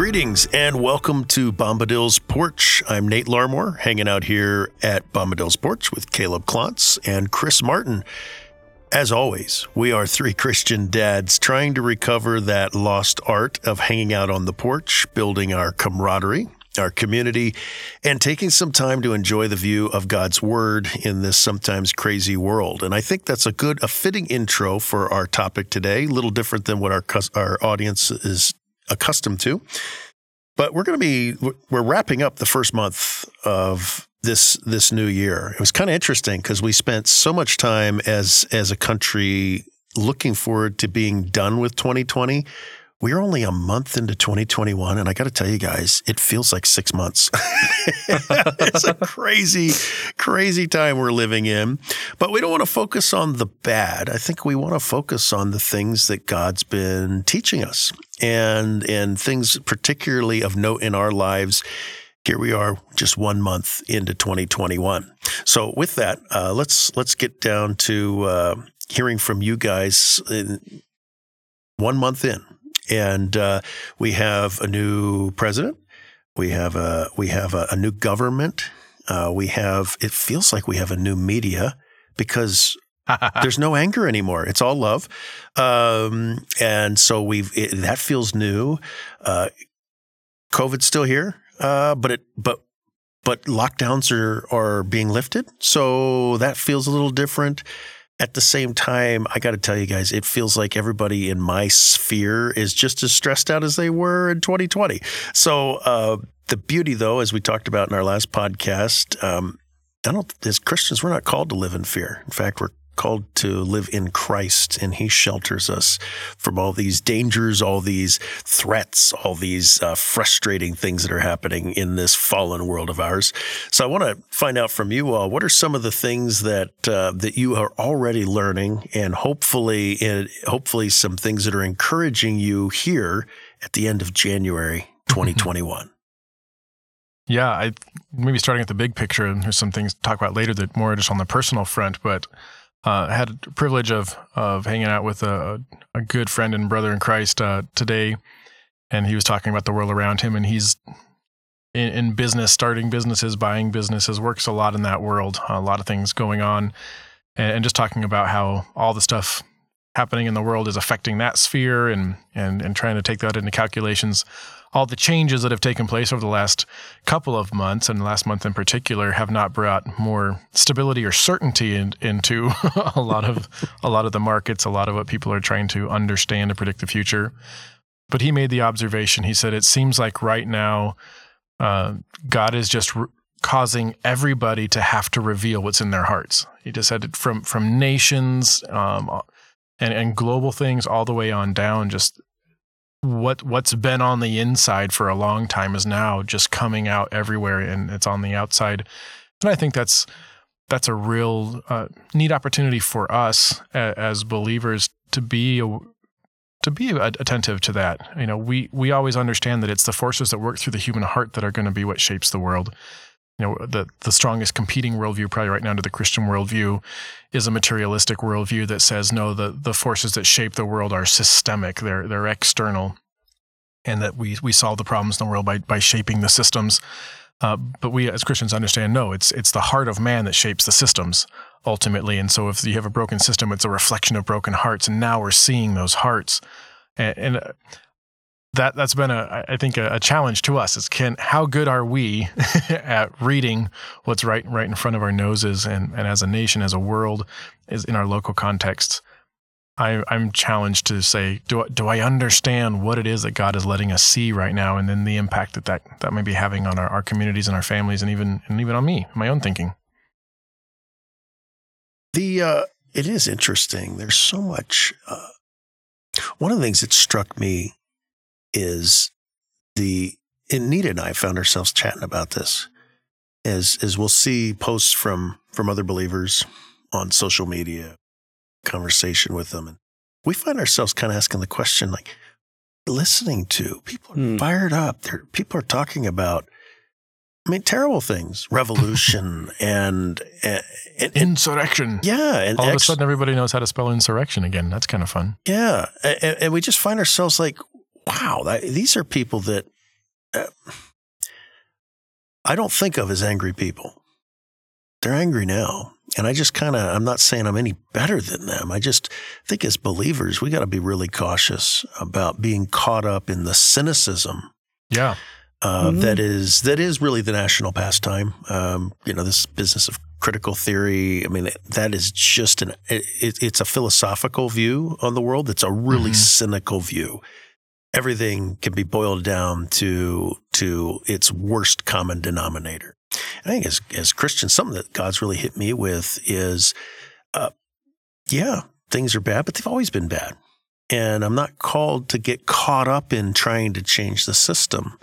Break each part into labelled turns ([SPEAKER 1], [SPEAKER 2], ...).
[SPEAKER 1] Greetings and welcome to Bombadil's Porch. I'm Nate Larmore, hanging out here at Bombadil's Porch with Caleb Klontz and Chris Martin. As always, we are three Christian dads trying to recover that lost art of hanging out on the porch, building our camaraderie, our community, and taking some time to enjoy the view of God's Word in this sometimes crazy world. And I think that's a good, a fitting intro for our topic today, a little different than what our, our audience is accustomed to. But we're going to be, we're wrapping up the first month of this this new year. It was kind of interesting because we spent so much time as as a country looking forward to being done with 2020 we're only a month into 2021, and I got to tell you guys, it feels like six months. it's a crazy, crazy time we're living in. But we don't want to focus on the bad. I think we want to focus on the things that God's been teaching us and, and things particularly of note in our lives. Here we are, just one month into 2021. So, with that, uh, let's let's get down to uh, hearing from you guys. In, one month in, and uh, we have a new president. We have a we have a, a new government. Uh, we have it feels like we have a new media because there's no anger anymore. It's all love, um, and so we've it, that feels new. Uh, COVID's still here, uh, but it but but lockdowns are are being lifted, so that feels a little different at the same time, I got to tell you guys, it feels like everybody in my sphere is just as stressed out as they were in 2020. So, uh, the beauty, though, as we talked about in our last podcast, um, I don't, as Christians, we're not called to live in fear. In fact, we're called to live in Christ, and He shelters us from all these dangers, all these threats, all these uh, frustrating things that are happening in this fallen world of ours. So, I want to find out from you all what are some of the things that uh, that you are already learning, and hopefully, hopefully, some things that are encouraging you here at the end of January 2021.
[SPEAKER 2] Yeah, I maybe starting at the big picture, and there's some things to talk about later that more just on the personal front, but uh, had the privilege of of hanging out with a, a good friend and brother in Christ uh, today, and he was talking about the world around him, and he's in, in, business, starting businesses, buying businesses, works a lot in that world, a lot of things going on, and, and just talking about how all the stuff happening in the world is affecting that sphere, and and and trying to take that into calculations all the changes that have taken place over the last couple of months and last month in particular have not brought more stability or certainty in, into a lot of a lot of the markets, a lot of what people are trying to understand and predict the future. But he made the observation. He said it seems like right now uh, God is just re- causing everybody to have to reveal what's in their hearts. He just said from from nations um, and and global things all the way on down. Just what what's been on the inside for a long time is now just coming out everywhere and it's on the outside. And i think that's that's a real uh, neat opportunity for us as believers to be a, to be attentive to that. You know we we always understand that it's the forces that work through the human heart that are going to be what shapes the world you know the the strongest competing worldview probably right now to the Christian worldview is a materialistic worldview that says no the the forces that shape the world are systemic. They're they're external. And that we we solve the problems in the world by by shaping the systems. Uh, but we as Christians understand no it's it's the heart of man that shapes the systems ultimately. And so if you have a broken system it's a reflection of broken hearts. And now we're seeing those hearts. And, and uh, that that's been a I think a, a, challenge to us is can how good are we at reading what's right right in front of our noses and and as a nation as a world is in our local contexts I, I'm challenged to say do do I understand what it is that God is letting us see right now and then the impact that that, that may be having on our, our communities and our families and even and even on me my own thinking?
[SPEAKER 1] The uh, it is interesting. There's so much uh, one of the things that struck me is the and Nita and I found ourselves chatting about this as as we'll see posts from from other believers on social media, conversation with them, and we find ourselves kind of asking the question like listening to people are hmm. fired up. They're, people are talking about I mean, terrible things, revolution and, and,
[SPEAKER 2] and, insurrection.
[SPEAKER 1] Yeah,
[SPEAKER 2] and all ex- of a sudden everybody knows how to spell insurrection again. That's kind of fun.
[SPEAKER 1] Yeah, and, and we just find ourselves like, wow, that, these are people that uh, I don't think of as angry people. They're angry now. And I just kind of, I'm not saying I'm any better than them. I just think as believers, we got to be really cautious about being caught up in the cynicism.
[SPEAKER 2] Yeah.
[SPEAKER 1] Uh, mm-hmm. that is that is really the national pastime. Um, you know, this business of critical theory. I mean, that is just an it, it's a philosophical view on the world. It's a really mm-hmm. cynical view. Everything can be boiled down to to its worst common denominator. I think as as Christians, something that God's really hit me with is, uh, yeah, things are bad, but they've always been bad, and I'm not called to get caught up in trying to change the system.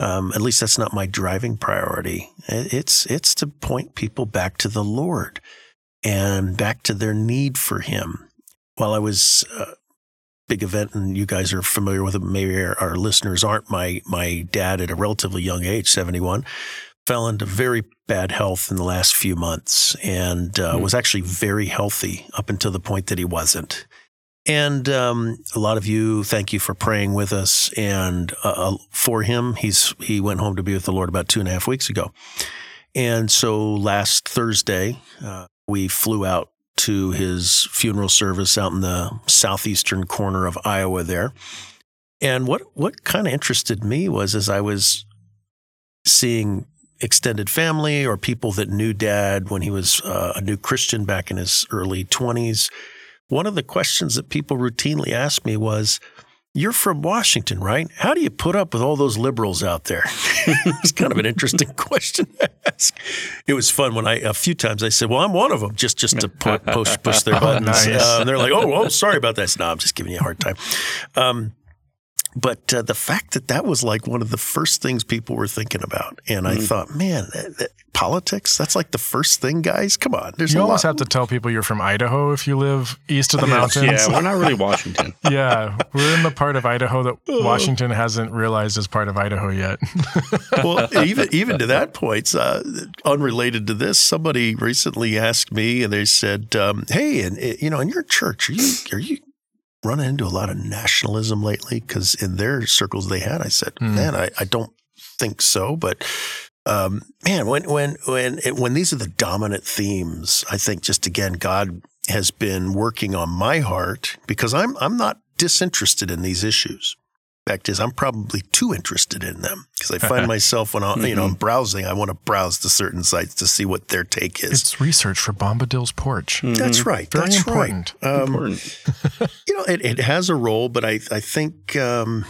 [SPEAKER 1] Um, at least that's not my driving priority. It's it's to point people back to the Lord and back to their need for Him. While I was uh, big event, and you guys are familiar with it. Maybe our, our, listeners aren't. My my dad, at a relatively young age, seventy one, fell into very bad health in the last few months, and uh, mm-hmm. was actually very healthy up until the point that he wasn't. And um, a lot of you, thank you for praying with us and uh, uh, for him. He's he went home to be with the Lord about two and a half weeks ago, and so last Thursday uh, we flew out to his funeral service out in the southeastern corner of Iowa there. And what what kind of interested me was as I was seeing extended family or people that knew dad when he was uh, a new Christian back in his early 20s one of the questions that people routinely asked me was, you're from Washington, right? How do you put up with all those liberals out there? it's kind of an interesting question to ask. It was fun when I a few times I said, "Well, I'm one of them," just just to push push their buttons. Oh, nice. uh, they're like, "Oh, well, sorry about that." "No, I'm just giving you a hard time." Um, but uh, the fact that that was like one of the first things people were thinking about, and mm-hmm. I thought, man, that, that, politics, that's like the first thing, guys. Come on.
[SPEAKER 2] There's you almost lot. have to tell people you're from Idaho if you live east of the mountains.
[SPEAKER 3] Yeah, we're not really Washington.
[SPEAKER 2] yeah, we're in the part of Idaho that Washington hasn't realized is part of Idaho yet.
[SPEAKER 1] well, even even to that point, uh, unrelated to this, somebody recently asked me, and they said, um, "Hey, and you know, in your church, are you are you running into a lot of nationalism lately? Because in their circles they had, I said, mm. man, I, I don't think so. But um, man, when when when it, when these are the dominant themes, I think just again, God has been working on my heart because I'm I'm not disinterested in these issues. Fact is, I'm probably too interested in them because I find myself when I, you know I'm mm-hmm. browsing, I want to browse to certain sites to see what their take is.
[SPEAKER 2] It's research for Bombadil's porch.
[SPEAKER 1] Mm-hmm. That's right.
[SPEAKER 2] Very
[SPEAKER 1] that's
[SPEAKER 2] important.
[SPEAKER 1] Right. Um, important. you know, it, it has a role, but I I think um,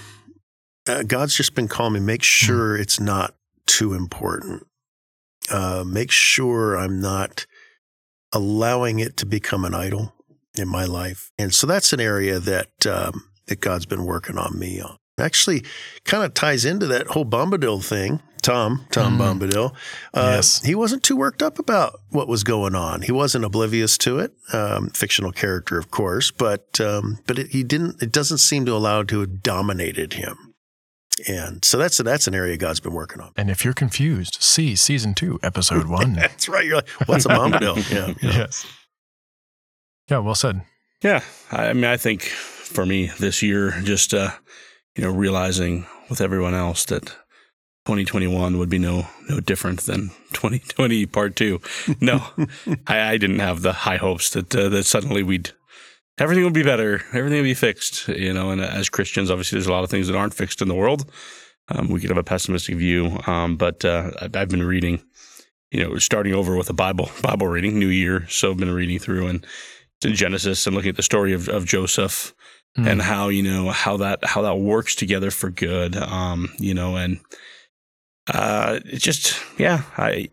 [SPEAKER 1] uh, God's just been calling me. Make hmm. sure mm. it's not too important. Uh, make sure I'm not allowing it to become an idol in my life, and so that's an area that um, that God's been working on me on actually kind of ties into that whole Bombadil thing. Tom, Tom mm. Bombadil, uh, yes. he wasn't too worked up about what was going on. He wasn't oblivious to it. Um, fictional character, of course, but um, but it, he didn't. It doesn't seem to allow it to have dominated him. And so that's that's an area God's been working on.
[SPEAKER 2] And if you're confused, see season two, episode one.
[SPEAKER 1] that's right. You're like, what's a Bombadil? yeah,
[SPEAKER 2] yeah. Yes. Yeah. Well said.
[SPEAKER 3] Yeah. I mean, I think for me this year, just uh, you know, realizing with everyone else that 2021 would be no no different than 2020 part two. No, I, I, didn't have the high hopes that uh, that suddenly we'd everything would be better, everything would be fixed. You know, and as Christians, obviously, there's a lot of things that aren't fixed in the world. Um, we could have a pessimistic view, um, but uh, I've been reading. You know, starting over with a Bible Bible reading, New Year. So I've been reading through and in Genesis and looking at the story of, of Joseph mm. and how you know how that how that works together for good. Um, you know, and uh, it's just yeah, I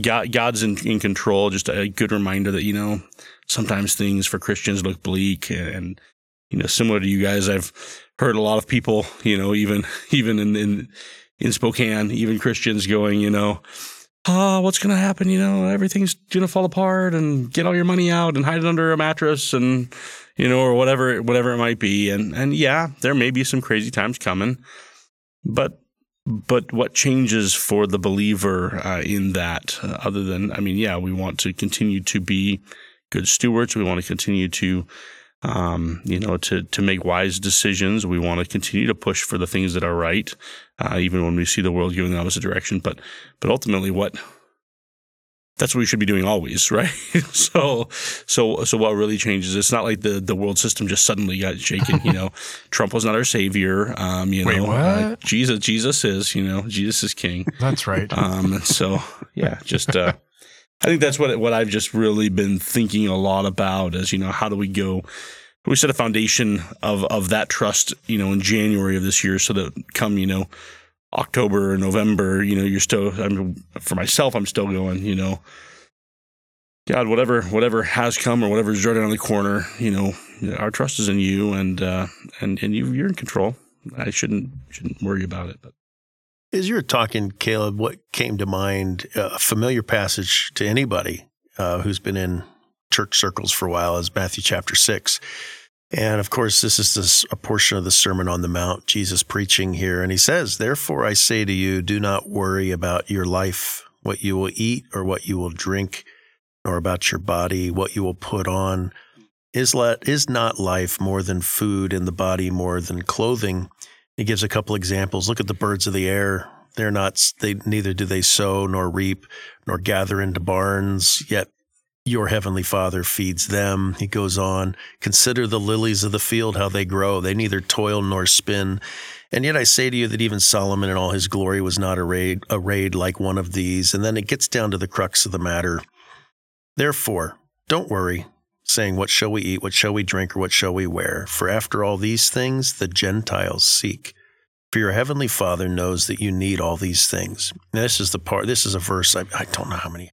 [SPEAKER 3] God God's in, in control. Just a good reminder that you know sometimes things for Christians look bleak and, and you know similar to you guys, I've heard a lot of people, you know, even even in in, in Spokane, even Christians going, you know, oh, what's going to happen? You know, everything's going to fall apart and get all your money out and hide it under a mattress and you know, or whatever, whatever it might be. And, and yeah, there may be some crazy times coming, but, but what changes for the believer uh, in that, uh, other than, I mean, yeah, we want to continue to be good stewards. We want to continue to um, you know, to to make wise decisions. We want to continue to push for the things that are right, uh, even when we see the world going the opposite direction. But but ultimately, what that's what we should be doing always, right? so, so, so what really changes? It's not like the the world system just suddenly got shaken. You know, Trump was not our savior. Um, you
[SPEAKER 2] Wait,
[SPEAKER 3] know? Uh, Jesus, Jesus is. You know, Jesus is king.
[SPEAKER 2] That's right.
[SPEAKER 3] Um, so yeah, just uh, I think that's what what I've just really been thinking a lot about is you know how do we go. We set a foundation of of that trust, you know, in January of this year, so that come, you know, October or November, you know, you're still. I mean, for myself, I'm still going. You know, God, whatever whatever has come or whatever is right around the corner, you know, our trust is in you, and uh, and and you you're in control. I shouldn't shouldn't worry about it. But
[SPEAKER 1] As you were talking, Caleb, what came to mind, a familiar passage to anybody uh, who's been in church circles for a while, is Matthew chapter 6. And of course, this is this, a portion of the Sermon on the Mount, Jesus preaching here. And he says, Therefore, I say to you, do not worry about your life, what you will eat or what you will drink, or about your body, what you will put on. Is, let, is not life more than food and the body more than clothing? He gives a couple examples. Look at the birds of the air. They're not, they, neither do they sow nor reap nor gather into barns, yet your heavenly father feeds them. He goes on, consider the lilies of the field, how they grow. They neither toil nor spin. And yet I say to you that even Solomon in all his glory was not arrayed, arrayed like one of these. And then it gets down to the crux of the matter. Therefore, don't worry, saying, What shall we eat? What shall we drink? Or what shall we wear? For after all these things the Gentiles seek. For your heavenly Father knows that you need all these things. Now, this is the part, this is a verse, I, I don't know how many,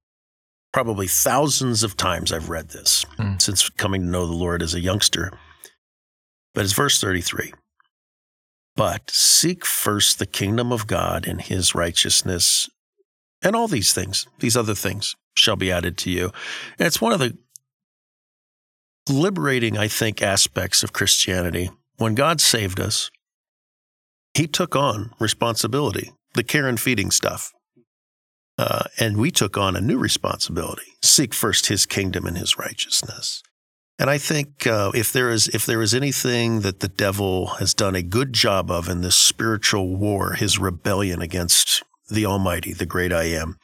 [SPEAKER 1] probably thousands of times I've read this
[SPEAKER 2] Hmm.
[SPEAKER 1] since coming to know the Lord as a youngster. But it's verse 33. But seek first the kingdom of God and his righteousness, and all these things, these other things, shall be added to you. And it's one of the liberating, I think, aspects of Christianity. When God saved us, he took on responsibility, the care and feeding stuff. Uh, and we took on a new responsibility seek first his kingdom and his righteousness. And I think uh, if there is if there is anything that the devil has done a good job of in this spiritual war, his rebellion against the Almighty, the great I am,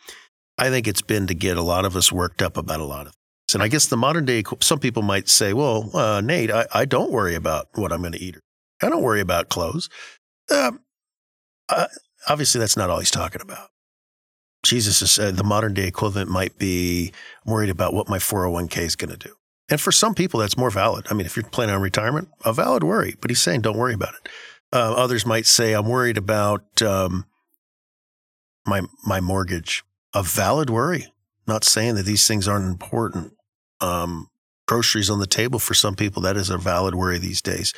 [SPEAKER 1] I think it's been to get a lot of us worked up about a lot of things. And I guess the modern day, some people might say, well, uh, Nate, I, I don't worry about what I'm going to eat. I don't worry about clothes. Uh, obviously, that's not all he's talking about. Jesus said the modern day equivalent might be worried about what my 401k is going to do. And for some people, that's more valid. I mean, if you're planning on retirement, a valid worry, but he's saying don't worry about it. Uh, others might say, I'm worried about um, my, my mortgage. A valid worry. Not saying that these things aren't important. Um, groceries on the table for some people, that is a valid worry these days.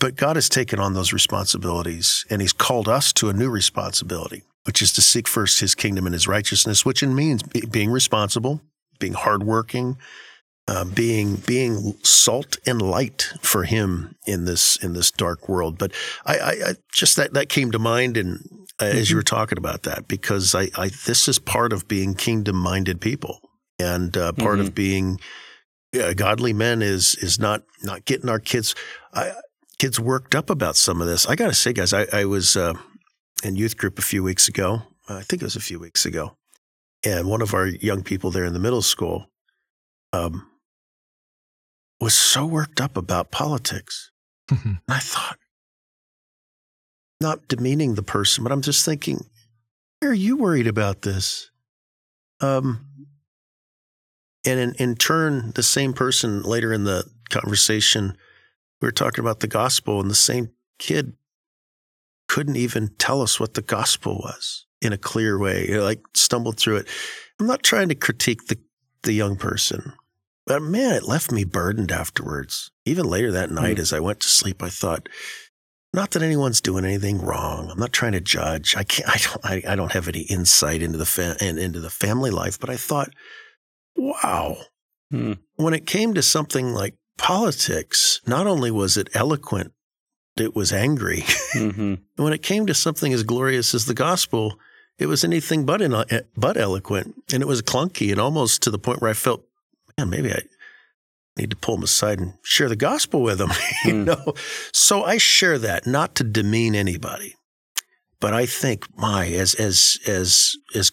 [SPEAKER 1] But God has taken on those responsibilities and he's called us to a new responsibility, which is to seek first his kingdom and his righteousness, which means being responsible, being hardworking, uh, being being salt and light for him in this in this dark world. But I, I, I just that that came to mind, and uh, as you were talking about that, because I, I this is part of being kingdom minded people, and uh, part of being uh, godly men is is not not getting our kids I, kids worked up about some of this. I got to say, guys, I, I was in youth group a few weeks ago. I think it was a few weeks ago, and one of our young people there in the middle school um, was so worked up about politics. And I thought, not demeaning the person, but I'm just thinking, why are you worried about this? Um, and in, in turn, the same person later in the conversation, we were talking about the gospel, and the same kid couldn't even tell us what the gospel was in a clear way, you know, like stumbled through it. I'm not trying to critique the, the young person, but man, it left me burdened afterwards. Even later that night, as I went to sleep, I thought, not that anyone's doing anything wrong. I'm not trying to judge. I can't. I don't. I, I don't have any insight into the fa- and into the family life. But I thought, wow.
[SPEAKER 3] Hmm.
[SPEAKER 1] When it came to something like politics, not only was it eloquent, it was angry.
[SPEAKER 3] hmm
[SPEAKER 1] And when it came to something as glorious as the gospel, it was anything but in, but eloquent, and it was clunky, and almost to the point where I felt, man, maybe I need to pull them aside and share the gospel with them. you
[SPEAKER 3] Mm.
[SPEAKER 1] know, so I share that not to demean anybody, but I think my as as as as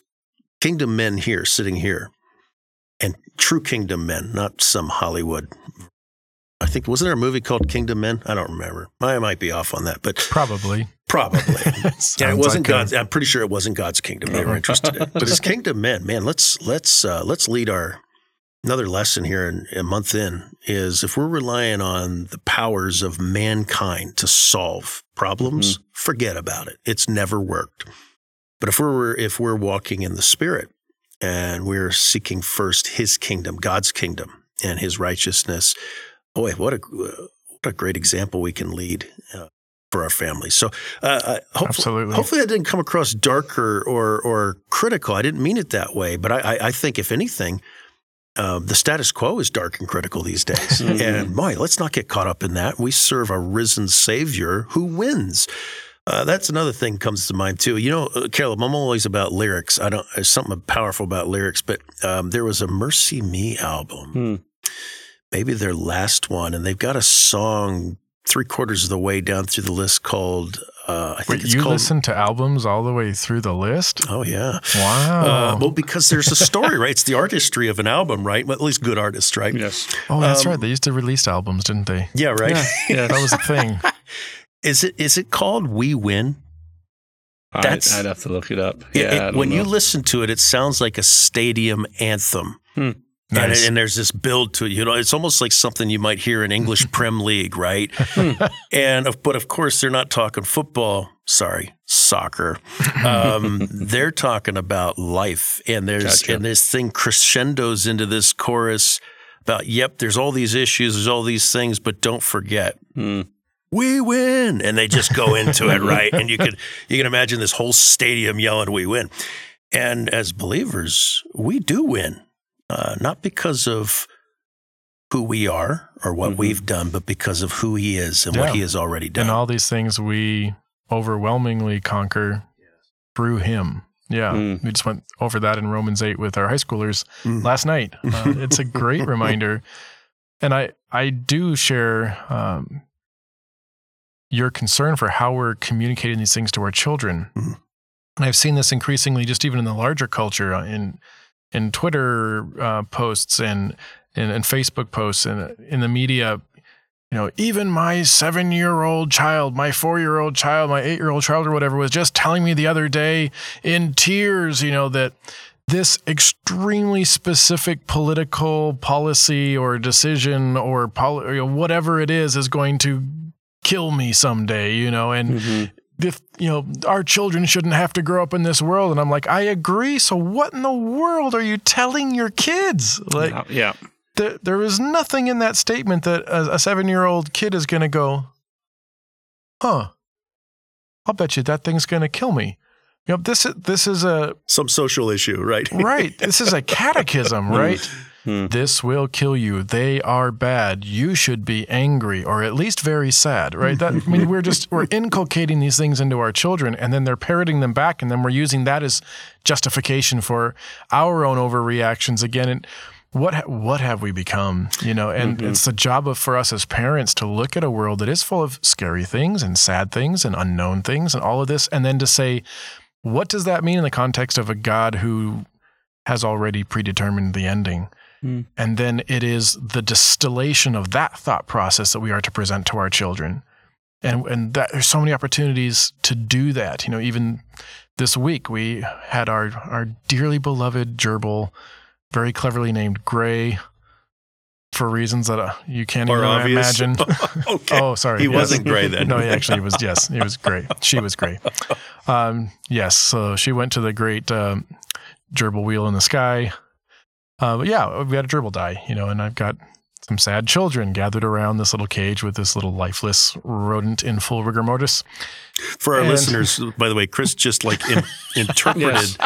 [SPEAKER 1] kingdom men here sitting here, and true kingdom men, not some Hollywood. I think wasn't there a movie called Kingdom Men? I don't remember. I might be off on that, but
[SPEAKER 2] Probably.
[SPEAKER 1] probably. Yeah, it wasn't
[SPEAKER 2] like
[SPEAKER 1] God's. I'm pretty sure it wasn't God's kingdom they were interested in. But as kingdom men, man, let's let's uh, let's lead our another lesson here in a month in is if we're relying on the powers of mankind to solve problems, forget about it. It's never worked. But if we're if we're walking in the Spirit and we're seeking first His kingdom, God's kingdom, and His righteousness, boy, what a what a great example we can lead. Uh, for our families. So, uh, uh, hopefully,
[SPEAKER 2] Absolutely.
[SPEAKER 1] hopefully that didn't come across darker or or critical. I didn't mean it that way, but I, I, I think if anything, um, the status quo is dark and critical these days.
[SPEAKER 3] Mhm.
[SPEAKER 1] And boy, let's not get caught up in that. We serve a risen Savior who wins. Uh, that's another thing comes to mind too. You know, uh, Caleb, I'm always about lyrics. I don't. There's something powerful about lyrics, but um, there was a MercyMe album,
[SPEAKER 3] Hmm.
[SPEAKER 1] Maybe their last one, and they've got a song three quarters of the way down through the list called. Uh, I think
[SPEAKER 2] Wait,
[SPEAKER 1] it's
[SPEAKER 2] you
[SPEAKER 1] called.
[SPEAKER 2] listen to albums all the way through the list?
[SPEAKER 1] Oh yeah.
[SPEAKER 2] Wow.
[SPEAKER 1] Uh, well, because there's a story, right? It's the artistry of an album, right? Well, at least good artists, right?
[SPEAKER 3] Yes.
[SPEAKER 2] oh, that's
[SPEAKER 1] um,
[SPEAKER 2] right. They used to release albums, didn't they?
[SPEAKER 1] Yeah, right.
[SPEAKER 3] Yeah. yeah.
[SPEAKER 2] That was a thing.
[SPEAKER 1] Is it is it called We Win?
[SPEAKER 3] I'd,
[SPEAKER 1] That's-
[SPEAKER 3] I'd have to look it up. Yeah.
[SPEAKER 1] it-
[SPEAKER 3] I don't
[SPEAKER 1] when you listen to it, it sounds like a stadium anthem. And,
[SPEAKER 2] Nice.
[SPEAKER 1] and there's this build to it. You know, it's almost like something you might hear in English Prem League, right? and of, but of course, they're not talking football. Sorry, soccer. Um, they're talking about life, and there's
[SPEAKER 3] Gotcha.
[SPEAKER 1] and this thing crescendos into this chorus about yep, there's all these issues, there's all these things, but don't forget
[SPEAKER 3] Hmm.
[SPEAKER 1] we win and they just go into it right and you could you can imagine this whole stadium yelling we win and as believers we do win uh, not because of who we are or what
[SPEAKER 3] Mhm.
[SPEAKER 1] we've done but because of who he is and
[SPEAKER 2] Yeah.
[SPEAKER 1] what he has already done
[SPEAKER 2] and all these things we overwhelmingly conquer through him. Yeah.
[SPEAKER 3] Mm.
[SPEAKER 2] We just went over that in Romans 8 with our high schoolers
[SPEAKER 1] Mm.
[SPEAKER 2] last night. Uh, it's a great reminder. And I, I do share um, your concern for how we're communicating these things to our children.
[SPEAKER 1] Mhm.
[SPEAKER 2] And I've seen this increasingly just even in the larger culture uh, in in Twitter uh, posts and, and and Facebook posts and in the media. You know, even my seven year old child, my four year old child, my eight year old child, or whatever, was just telling me the other day in tears, you know, that this extremely specific political policy or decision or poli- know, whatever it is is going to kill me someday, you know, and
[SPEAKER 3] Mhm.
[SPEAKER 2] If you know our children shouldn't have to grow up in this world. And i'm like i agree. So what in the world are you telling your kids? Like
[SPEAKER 3] yeah.
[SPEAKER 2] there, there is nothing in that statement that a, a seven year old kid is going to go huh. I'll bet you that thing's going to kill me. You know this is this is a
[SPEAKER 1] some social issue right?
[SPEAKER 2] Right. This is a catechism right mm.
[SPEAKER 3] Hmm.
[SPEAKER 2] this will kill you. They are bad. You should be angry or at least very sad right? That i mean we're just we're inculcating these things into our children and then they're parroting them back and then we're using that as justification for our own overreactions again. And what ha- what have we become you know? And
[SPEAKER 3] Mhm.
[SPEAKER 2] it's the job of for us as parents to look at a world that is full of scary things and sad things and unknown things and all of this and then to say what does that mean in the context of a god who has already predetermined the ending
[SPEAKER 3] Mm.
[SPEAKER 2] and then it is the distillation of that thought process that we are to present to our children and and that there's so many opportunities to do that you know even this week we had our our dearly beloved gerbil very cleverly named gray for reasons that uh, you can't
[SPEAKER 1] Or
[SPEAKER 2] even
[SPEAKER 1] obvious.
[SPEAKER 2] imagine
[SPEAKER 1] okay
[SPEAKER 2] oh sorry
[SPEAKER 1] he
[SPEAKER 2] yes.
[SPEAKER 1] wasn't gray then
[SPEAKER 2] no, he actually was. Yes, he was gray. She was gray. Um, yes, so she went to the great um, gerbil wheel in the sky. Uh, but yeah, we had a gerbil die, you know, and I've got some sad children gathered around this little cage with this little lifeless rodent in full rigor mortis.
[SPEAKER 1] For our
[SPEAKER 2] And-
[SPEAKER 1] listeners, by the way, Chris just like in, interpreted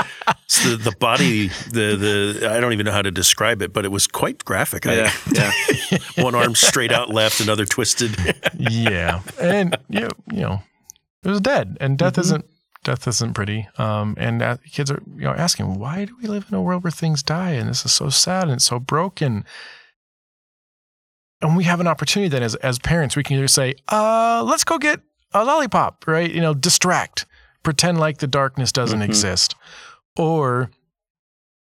[SPEAKER 1] the, the body, the the I don't even know how to describe it, but it was quite graphic. I-
[SPEAKER 3] Yeah. Yeah.
[SPEAKER 1] one arm straight out left, another twisted.
[SPEAKER 2] yeah, and you know, you know, it was dead, and death
[SPEAKER 1] Mhm.
[SPEAKER 2] isn't death isn't pretty. Um, and uh, kids are you know asking, why do we live in a world where things die and this is so sad and it's so broken? and we have an opportunity then as as parents, we can either say, uh, let's go get a lollipop, right? You know, distract, pretend like the darkness doesn't
[SPEAKER 3] Mhm.
[SPEAKER 2] exist, or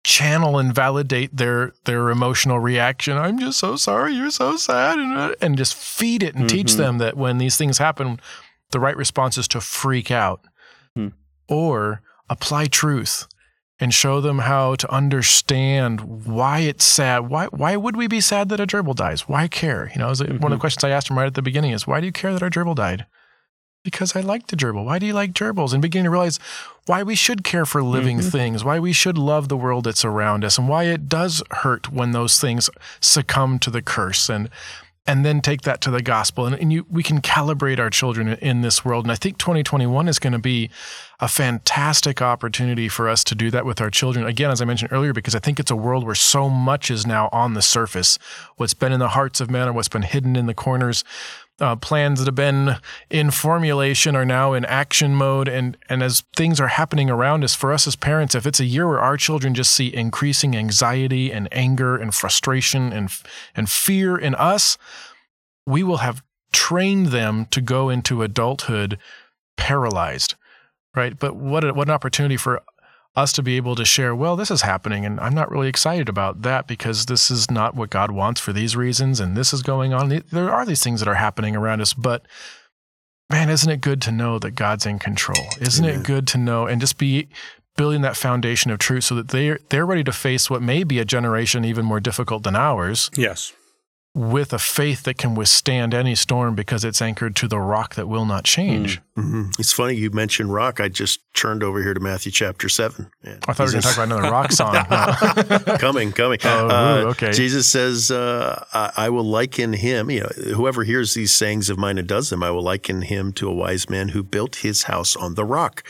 [SPEAKER 2] channel and validate their their emotional reaction. I'm just so sorry, you're so sad, and, and just feed it and teach
[SPEAKER 3] Mhm.
[SPEAKER 2] them that when these things happen, the right response is to freak out,
[SPEAKER 3] Hmm.
[SPEAKER 2] or apply truth and show them how to understand why it's sad. Why why would we be sad that a gerbil dies? Why care? You know, it was one of the
[SPEAKER 3] Mhm.
[SPEAKER 2] questions I asked him right at the beginning is why do you care that our gerbil died? Because I like the gerbil. Why do you like gerbils? And beginning to realize why we should care for living
[SPEAKER 3] Mhm.
[SPEAKER 2] things, why we should love the world that's around us, and why it does hurt when those things succumb to the curse and and then take that to the gospel. And, and you we can calibrate our children in- this world. And I think 2021 is going to be a fantastic opportunity for us to do that with our children. Again, as I mentioned earlier, because I think it's a world where so much is now on the surface. What's been in the hearts of men or what's been hidden in the corners. Uh, plans that have been in formulation are now in action mode, and and as things are happening around us, for us as parents, if it's a year where our children just see increasing anxiety and anger and frustration and and fear in us, we will have trained them to go into adulthood paralyzed, right? But what a, what an opportunity for us to be able to share. Well, this is happening, and I'm not really excited about that because this is not what God wants for these reasons, and this is going on. There are these things that are happening around us, but man, isn't it good to know that God's in control? Isn't
[SPEAKER 1] Amen.
[SPEAKER 2] it good to know and just be building that foundation of truth so that they're they're ready to face what may be a generation even more difficult than ours
[SPEAKER 3] Yes.
[SPEAKER 2] With a faith that can withstand any storm because it's anchored to the rock that will not change.
[SPEAKER 1] hmm It's funny you mentioned rock. I just turned over here to Matthew chapter seven. And
[SPEAKER 2] I thought we were going to talk about another rock song.
[SPEAKER 1] Coming, coming.
[SPEAKER 2] Oh,
[SPEAKER 1] Uh,
[SPEAKER 2] okay.
[SPEAKER 1] Jesus says, uh, I, "I will liken him. You know, whoever hears these sayings of mine and does them, I will liken him to a wise man who built his house on the rock."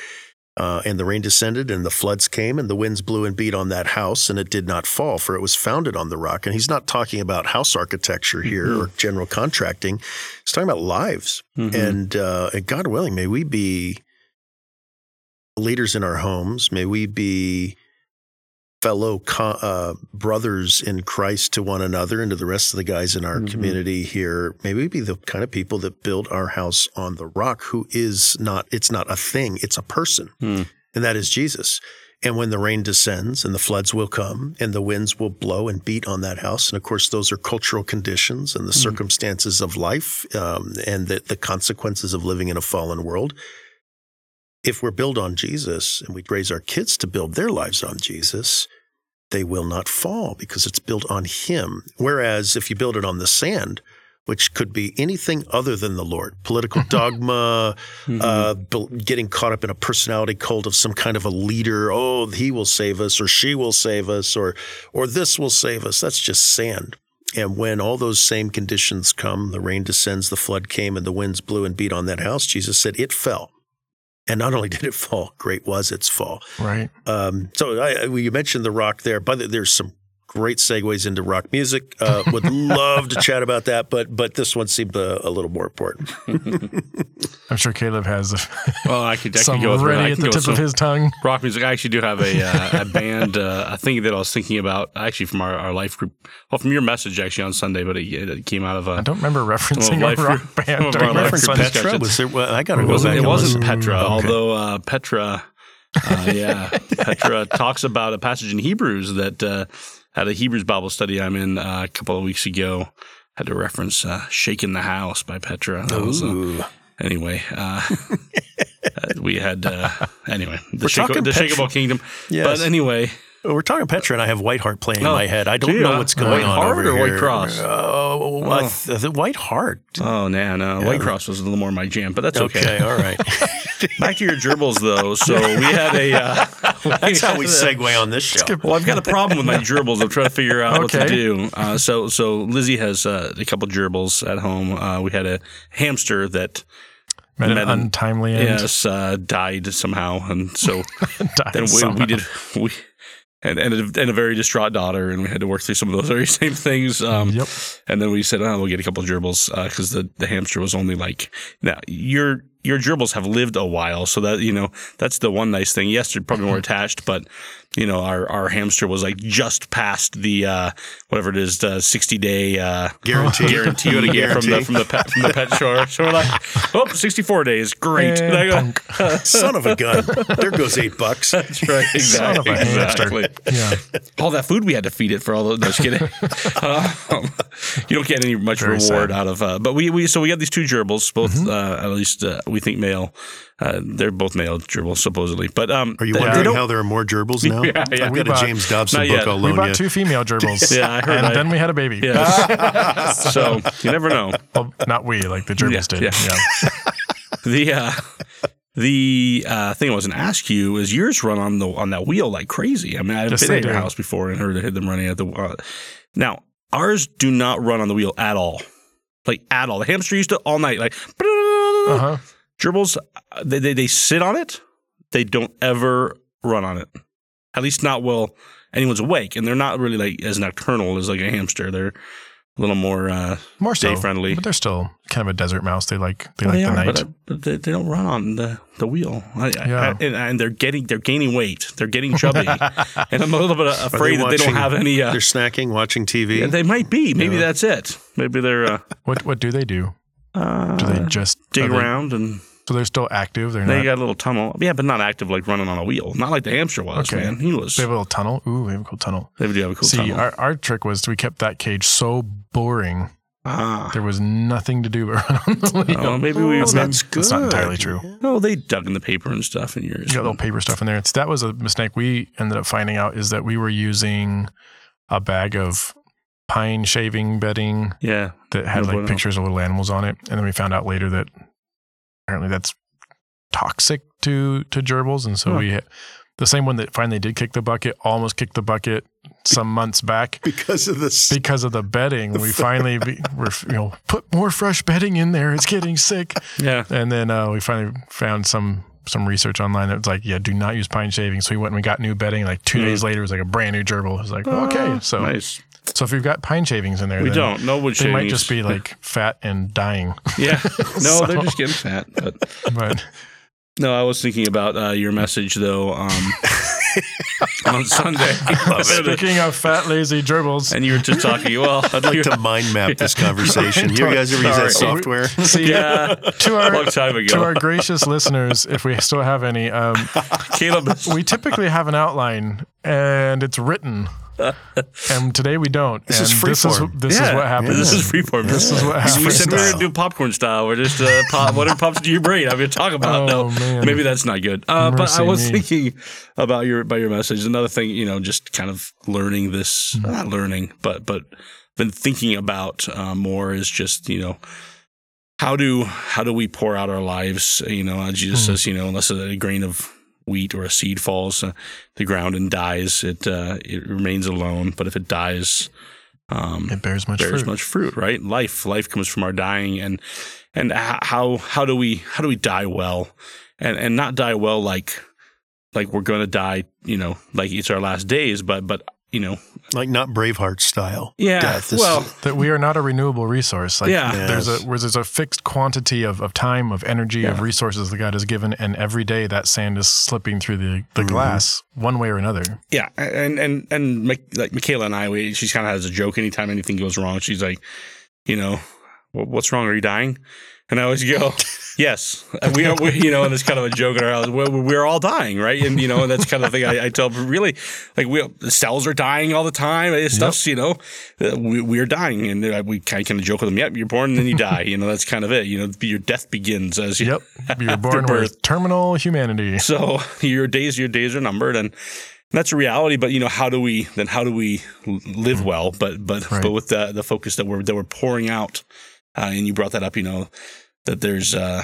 [SPEAKER 1] Uh, and the rain descended, and the floods came, and the winds blew and beat on that house, and it did not fall, for it was founded on the rock. And he's not talking about house architecture here
[SPEAKER 2] Mm-hmm.
[SPEAKER 1] or general contracting. He's talking about lives.
[SPEAKER 3] Mhm.
[SPEAKER 1] And, uh, and God willing, may we be leaders in our homes. May we be fellow co- uh, brothers in Christ to one another and to the rest of the guys in our
[SPEAKER 3] Mhm.
[SPEAKER 1] community here. May we be the kind of people that build our house on the rock who is not, it's not a thing, it's a person.
[SPEAKER 3] Hmm.
[SPEAKER 1] And that is Jesus. And when the rain descends and the floods will come and the winds will blow and beat on that house. And of course, those are cultural conditions and the circumstances of life um, and the, the consequences of living in a fallen world. If we're built on Jesus and we raise our kids to build their lives on Jesus, they will not fall because it's built on Him. Whereas if you build it on the sand, which could be anything other than the Lord, political dogma,
[SPEAKER 3] Mhm.
[SPEAKER 1] uh, getting caught up in a personality cult of some kind of a leader. Oh, he will save us, or she will save us, or or this will save us. That's just sand. And when all those same conditions come, the rain descends, the flood came, and the winds blew and beat on that house. Jesus said it fell, and not only did it fall, great was its fall.
[SPEAKER 2] right.
[SPEAKER 1] Um, so I, I- you mentioned the rock there, but there's some great segues into rock music. Uh, would love to chat about that, but but this one seemed a, a little more important.
[SPEAKER 2] I'm sure Caleb has
[SPEAKER 3] Well, I could, I
[SPEAKER 2] some
[SPEAKER 3] could go with I
[SPEAKER 2] ready at the
[SPEAKER 3] go
[SPEAKER 2] tip of his tongue.
[SPEAKER 3] rock music. I actually do have a uh, a band, uh, a thing that I was thinking about actually from our, our life group. Well, from your message actually on Sunday, but it, it came out of a.
[SPEAKER 2] I don't remember referencing
[SPEAKER 3] Well, life
[SPEAKER 2] a rock
[SPEAKER 3] group-
[SPEAKER 2] band.
[SPEAKER 3] of
[SPEAKER 2] during
[SPEAKER 3] our
[SPEAKER 2] my
[SPEAKER 3] life
[SPEAKER 2] reference
[SPEAKER 3] group
[SPEAKER 2] on
[SPEAKER 3] discussion.
[SPEAKER 1] Petra was there? Well, I got to
[SPEAKER 3] It
[SPEAKER 1] go
[SPEAKER 3] wasn't,
[SPEAKER 1] back.
[SPEAKER 3] it wasn't
[SPEAKER 1] listen.
[SPEAKER 3] Petra,
[SPEAKER 1] Okay.
[SPEAKER 3] although uh, Petra, uh, yeah, Petra talks about a passage in Hebrews that uh, at a Hebrews Bible study I'm in uh, a couple of weeks ago had to reference uh, "Shaking the House" by Petra. That was, uh, anyway, uh, uh, we had uh, anyway the,
[SPEAKER 1] We're
[SPEAKER 3] Shake- the. Shakeable Kingdom.
[SPEAKER 1] Yes.
[SPEAKER 3] But anyway,
[SPEAKER 1] We're talking Petra, and I have Whiteheart playing in
[SPEAKER 3] Oh,
[SPEAKER 1] my head. I don't
[SPEAKER 3] do you,
[SPEAKER 1] know
[SPEAKER 3] uh,
[SPEAKER 1] what's going
[SPEAKER 3] White
[SPEAKER 1] on
[SPEAKER 3] Hart
[SPEAKER 1] over
[SPEAKER 3] or White
[SPEAKER 1] here.
[SPEAKER 3] Cross?
[SPEAKER 1] Oh, I
[SPEAKER 3] Oh.
[SPEAKER 1] th- the White Heart.
[SPEAKER 3] oh no, no, White Cross was a little more my jam, but that's okay.
[SPEAKER 1] Okay, all right.
[SPEAKER 3] Back to your gerbils though. So we had a. Uh,
[SPEAKER 1] That's how we segue on this show.
[SPEAKER 3] Well, I've got a problem with my gerbils. I'm trying to figure out what to do. Uh, so, so Lizzie has uh, a couple gerbils at home. Uh, we had a hamster that
[SPEAKER 2] Met an
[SPEAKER 3] Met an-
[SPEAKER 2] untimely end.
[SPEAKER 3] yes uh, died somehow, and so
[SPEAKER 2] Died
[SPEAKER 3] then we,
[SPEAKER 2] somehow.
[SPEAKER 3] we did we and and a, and a very distraught daughter, and we had to work through some of those very same things. Um,
[SPEAKER 2] Yep.
[SPEAKER 3] And then we said, "Oh, we'll get a couple gerbils because the the hamster was only like now your your gerbils have lived a while, so that you know that's the one nice thing. Yes, they're probably more attached, but you know our our hamster was like just past the uh, whatever it is, the sixty day uh,
[SPEAKER 1] Guarantee.
[SPEAKER 3] guarantee
[SPEAKER 1] You had a
[SPEAKER 3] from the from the pet from the pet store. So we're like, oh, 64 days, great.
[SPEAKER 2] And
[SPEAKER 3] And go.
[SPEAKER 1] Son of a gun. There goes eight bucks.
[SPEAKER 3] That's right.
[SPEAKER 2] Son of
[SPEAKER 3] Exactly.
[SPEAKER 2] a
[SPEAKER 3] exactly.
[SPEAKER 2] Yeah.
[SPEAKER 3] All that food we had to feed it for all those. No, just kidding. um, you don't get any much
[SPEAKER 2] Very
[SPEAKER 3] reward
[SPEAKER 2] sad.
[SPEAKER 3] out of. Uh, but we, we so we got these two gerbils, both
[SPEAKER 1] Mm-hmm.
[SPEAKER 3] uh, at least uh, we think male. Uh, they're both male gerbils supposedly. But um,
[SPEAKER 1] Are you
[SPEAKER 3] they- they
[SPEAKER 1] wondering how there are more gerbils now?
[SPEAKER 3] Yeah, yeah.
[SPEAKER 1] I've
[SPEAKER 3] We
[SPEAKER 1] got a James Dobson book
[SPEAKER 3] yet.
[SPEAKER 1] I'll
[SPEAKER 2] We bought
[SPEAKER 1] you.
[SPEAKER 2] two female gerbils.
[SPEAKER 3] Yeah, I heard
[SPEAKER 2] And
[SPEAKER 3] I-
[SPEAKER 2] then we had a baby.
[SPEAKER 3] Yes. so you never know.
[SPEAKER 2] Well, not we, like the gerbils
[SPEAKER 3] Yeah,
[SPEAKER 2] did.
[SPEAKER 3] yeah.
[SPEAKER 2] Yeah.
[SPEAKER 3] The uh, the uh, thing I was going to ask you is yours run on the on that wheel like crazy. I mean, I've
[SPEAKER 2] Yes,
[SPEAKER 3] been
[SPEAKER 2] they
[SPEAKER 3] at your house before and heard heard them running at the. Uh, now ours do not run on the wheel at all, like at all. The hamster used to all night like.
[SPEAKER 2] Uh-huh.
[SPEAKER 3] Gerbils, uh, they, they they sit on it. They don't ever run on it. At least not while anyone's awake, and they're not really like as nocturnal as like a hamster. They're a little more uh,
[SPEAKER 2] More so.
[SPEAKER 3] day friendly.
[SPEAKER 2] But they're still kind of a desert mouse. They like they
[SPEAKER 3] Well,
[SPEAKER 2] like
[SPEAKER 3] they
[SPEAKER 2] the
[SPEAKER 3] are,
[SPEAKER 2] night.
[SPEAKER 3] but, uh, but they, they don't run on the, the wheel. I, I-
[SPEAKER 2] Yeah.
[SPEAKER 3] I- and, and they're getting they're gaining weight. They're getting chubby, and I'm a little bit afraid that they don't have any. Uh,
[SPEAKER 1] They're snacking, watching TV.
[SPEAKER 3] yeah, they might be. Maybe
[SPEAKER 1] Yeah.
[SPEAKER 3] that's it. Maybe they're uh,
[SPEAKER 2] what what do they do?
[SPEAKER 3] uh,
[SPEAKER 2] Do they just
[SPEAKER 3] dig
[SPEAKER 2] are they-
[SPEAKER 3] around and
[SPEAKER 2] So they're still active. They're
[SPEAKER 3] they
[SPEAKER 2] not.
[SPEAKER 3] got a little tunnel. Yeah, but not active like running on a wheel. Not like the hamster was.
[SPEAKER 2] Okay.
[SPEAKER 3] Man, he was.
[SPEAKER 2] they have a little tunnel. Ooh, they have a cool tunnel.
[SPEAKER 3] They do have a cool
[SPEAKER 2] See,
[SPEAKER 3] tunnel.
[SPEAKER 2] our, our trick was we kept that cage so boring.
[SPEAKER 3] ah.
[SPEAKER 2] There was nothing to do but run on the wheel.
[SPEAKER 3] Oh, maybe we.
[SPEAKER 2] That's
[SPEAKER 3] maybe,
[SPEAKER 2] not- that's not entirely true.
[SPEAKER 3] no, they dug in the paper and stuff in yours.
[SPEAKER 2] You got little paper stuff in there. It's, that was a mistake we ended up finding out is that we were using a bag of pine shaving bedding
[SPEAKER 3] yeah,
[SPEAKER 2] that had
[SPEAKER 3] No
[SPEAKER 2] like pictures of little animals on it, and then we found out later that apparently that's toxic to to gerbils, and so
[SPEAKER 3] Huh.
[SPEAKER 2] we the same one that finally did kick the bucket almost kicked the bucket some months back
[SPEAKER 1] because of this.
[SPEAKER 2] because of the bedding. We finally be, were you know put more fresh bedding in there. It's getting sick,
[SPEAKER 3] yeah.
[SPEAKER 2] and then uh, we finally found some. Some research online that was like, yeah, do not use pine shavings. So we went and we got new bedding. Like two
[SPEAKER 3] Mm.
[SPEAKER 2] days later, it was like a brand new gerbil. It was like, okay, so
[SPEAKER 3] nice.
[SPEAKER 2] So if you've got pine shavings in there,
[SPEAKER 3] We don't. No wood
[SPEAKER 2] They might just be like fat and dying.
[SPEAKER 3] Yeah. No,
[SPEAKER 2] So-
[SPEAKER 3] they're just getting fat. But
[SPEAKER 2] But
[SPEAKER 3] no, I was thinking about uh, your message though um, on Sunday.
[SPEAKER 2] speaking of fat, lazy gerbils,
[SPEAKER 3] and you were just talking. Well,
[SPEAKER 1] I'd like to mind map this conversation. You guys ever use that software?
[SPEAKER 2] see,
[SPEAKER 3] yeah,
[SPEAKER 2] to
[SPEAKER 3] a
[SPEAKER 2] our
[SPEAKER 3] long time ago.
[SPEAKER 2] to our gracious listeners, if we still have any, um,
[SPEAKER 3] Caleb,
[SPEAKER 2] we typically have an outline and it's written, and today we don't.
[SPEAKER 1] This is
[SPEAKER 2] and this is
[SPEAKER 1] freeform.
[SPEAKER 2] this is
[SPEAKER 3] Yeah.
[SPEAKER 2] what happens.
[SPEAKER 3] This is freeform.
[SPEAKER 2] This is what happens.
[SPEAKER 3] We said we were gonna do popcorn style. We're just uh, pop, whatever pops into your brain. I'm gonna talk about.
[SPEAKER 2] Oh,
[SPEAKER 3] no,
[SPEAKER 2] man.
[SPEAKER 3] maybe that's not good. Uh, but I was
[SPEAKER 2] me.
[SPEAKER 3] thinking about your about your message. Another thing, you know, just kind of learning this,
[SPEAKER 2] Mm-hmm.
[SPEAKER 3] not learning, but but been thinking about uh, more is just you know how do how do we pour out our lives? You know, uh, Jesus
[SPEAKER 2] Mhm.
[SPEAKER 3] says, you know, unless a grain of wheat or a seed falls uh, the ground and dies, it uh, it remains alone. But if it dies, um,
[SPEAKER 2] It bears much
[SPEAKER 3] bears
[SPEAKER 2] fruit.
[SPEAKER 3] much fruit, right? Life, life comes from our dying, and and how how do we how do we die well, and and not die well like like we're going to die, you know, like it's our last days, but but you know,
[SPEAKER 1] Like not Braveheart style.
[SPEAKER 3] yeah,
[SPEAKER 1] Death. This-
[SPEAKER 3] well,
[SPEAKER 2] that we are not a renewable resource. Like
[SPEAKER 3] Yeah.
[SPEAKER 2] there's
[SPEAKER 1] Yes.
[SPEAKER 2] a where there's a fixed quantity of, of time, of energy, of resources that God has given, and every day that sand is slipping through the, the
[SPEAKER 1] Mhm.
[SPEAKER 2] glass one way or another.
[SPEAKER 3] yeah, and and and like Michaela and I, we she kind of has a joke. Anytime anything goes wrong, she's like, you know, what's wrong? Are you dying? And I always go, yes. And we, are, we, you know, and it's kind of a joke in our house. We're, we're all dying, right? And you know, and that's kind of the thing I, I tell. people, Really, like we, the cells are dying all the time. It's stuff's, you know, uh, we, we're dying, and uh, we kind of, kind of joke with them. Yep, you're born and then you die. You know, that's kind of it. You know, your death begins as you.
[SPEAKER 2] Yep. You're born
[SPEAKER 3] birth.
[SPEAKER 2] with terminal humanity.
[SPEAKER 3] So your days, your days are numbered, and that's a reality. But you know, how do we then? How do we live well? But but
[SPEAKER 2] Right.
[SPEAKER 3] but with the the focus that we're that we're pouring out, uh, and you brought that up. You know, that there's uh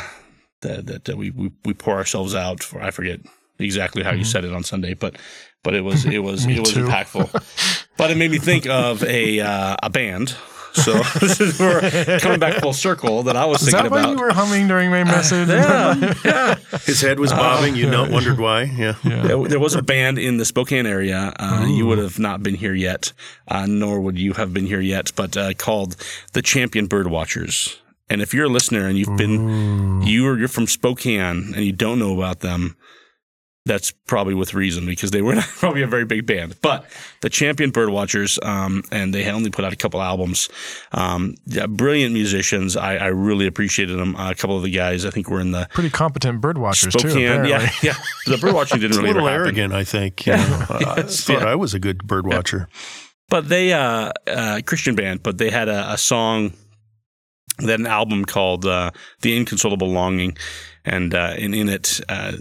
[SPEAKER 3] that that, that we, we we pour ourselves out for. I forget exactly how you
[SPEAKER 2] Mhm.
[SPEAKER 3] said it on Sunday, but but it was it was it was
[SPEAKER 2] too.
[SPEAKER 3] impactful. but it made me think of a uh, a band. So this is we're coming back full circle that I was
[SPEAKER 2] Is
[SPEAKER 3] thinking
[SPEAKER 2] that
[SPEAKER 3] about.
[SPEAKER 2] you were humming during my message?
[SPEAKER 3] yeah, yeah.
[SPEAKER 1] His head was bobbing. You not wondered why. Yeah.
[SPEAKER 2] yeah.
[SPEAKER 3] There, there was a band in the Spokane area. Uh, you would have not been here yet, uh, nor would you have been here yet, but uh, called the Champion Bird Watchers. And if you're a listener and you've been
[SPEAKER 2] Ooh.
[SPEAKER 3] you are you're from Spokane and you don't know about them, that's probably with reason because they were not probably a very big band. But the Champion Birdwatchers, um, and they only put out a couple albums. Um, yeah, brilliant musicians. I, I really appreciated them. Uh, a couple of the guys, I think, were in the
[SPEAKER 2] pretty competent bird watchers too.
[SPEAKER 3] Spokane.
[SPEAKER 2] Apparently.
[SPEAKER 3] Yeah, yeah. The birdwatching didn't
[SPEAKER 1] It's a little
[SPEAKER 3] ever happen.
[SPEAKER 1] arrogant, I think. you know. I- I
[SPEAKER 3] Yes,
[SPEAKER 1] thought
[SPEAKER 3] yeah.
[SPEAKER 1] I was a good bird watcher.
[SPEAKER 3] But they, uh, uh, Christian band, but they had a, a song, they had an album called uh, "The Inconsolable Longing," and uh, and in it, uh,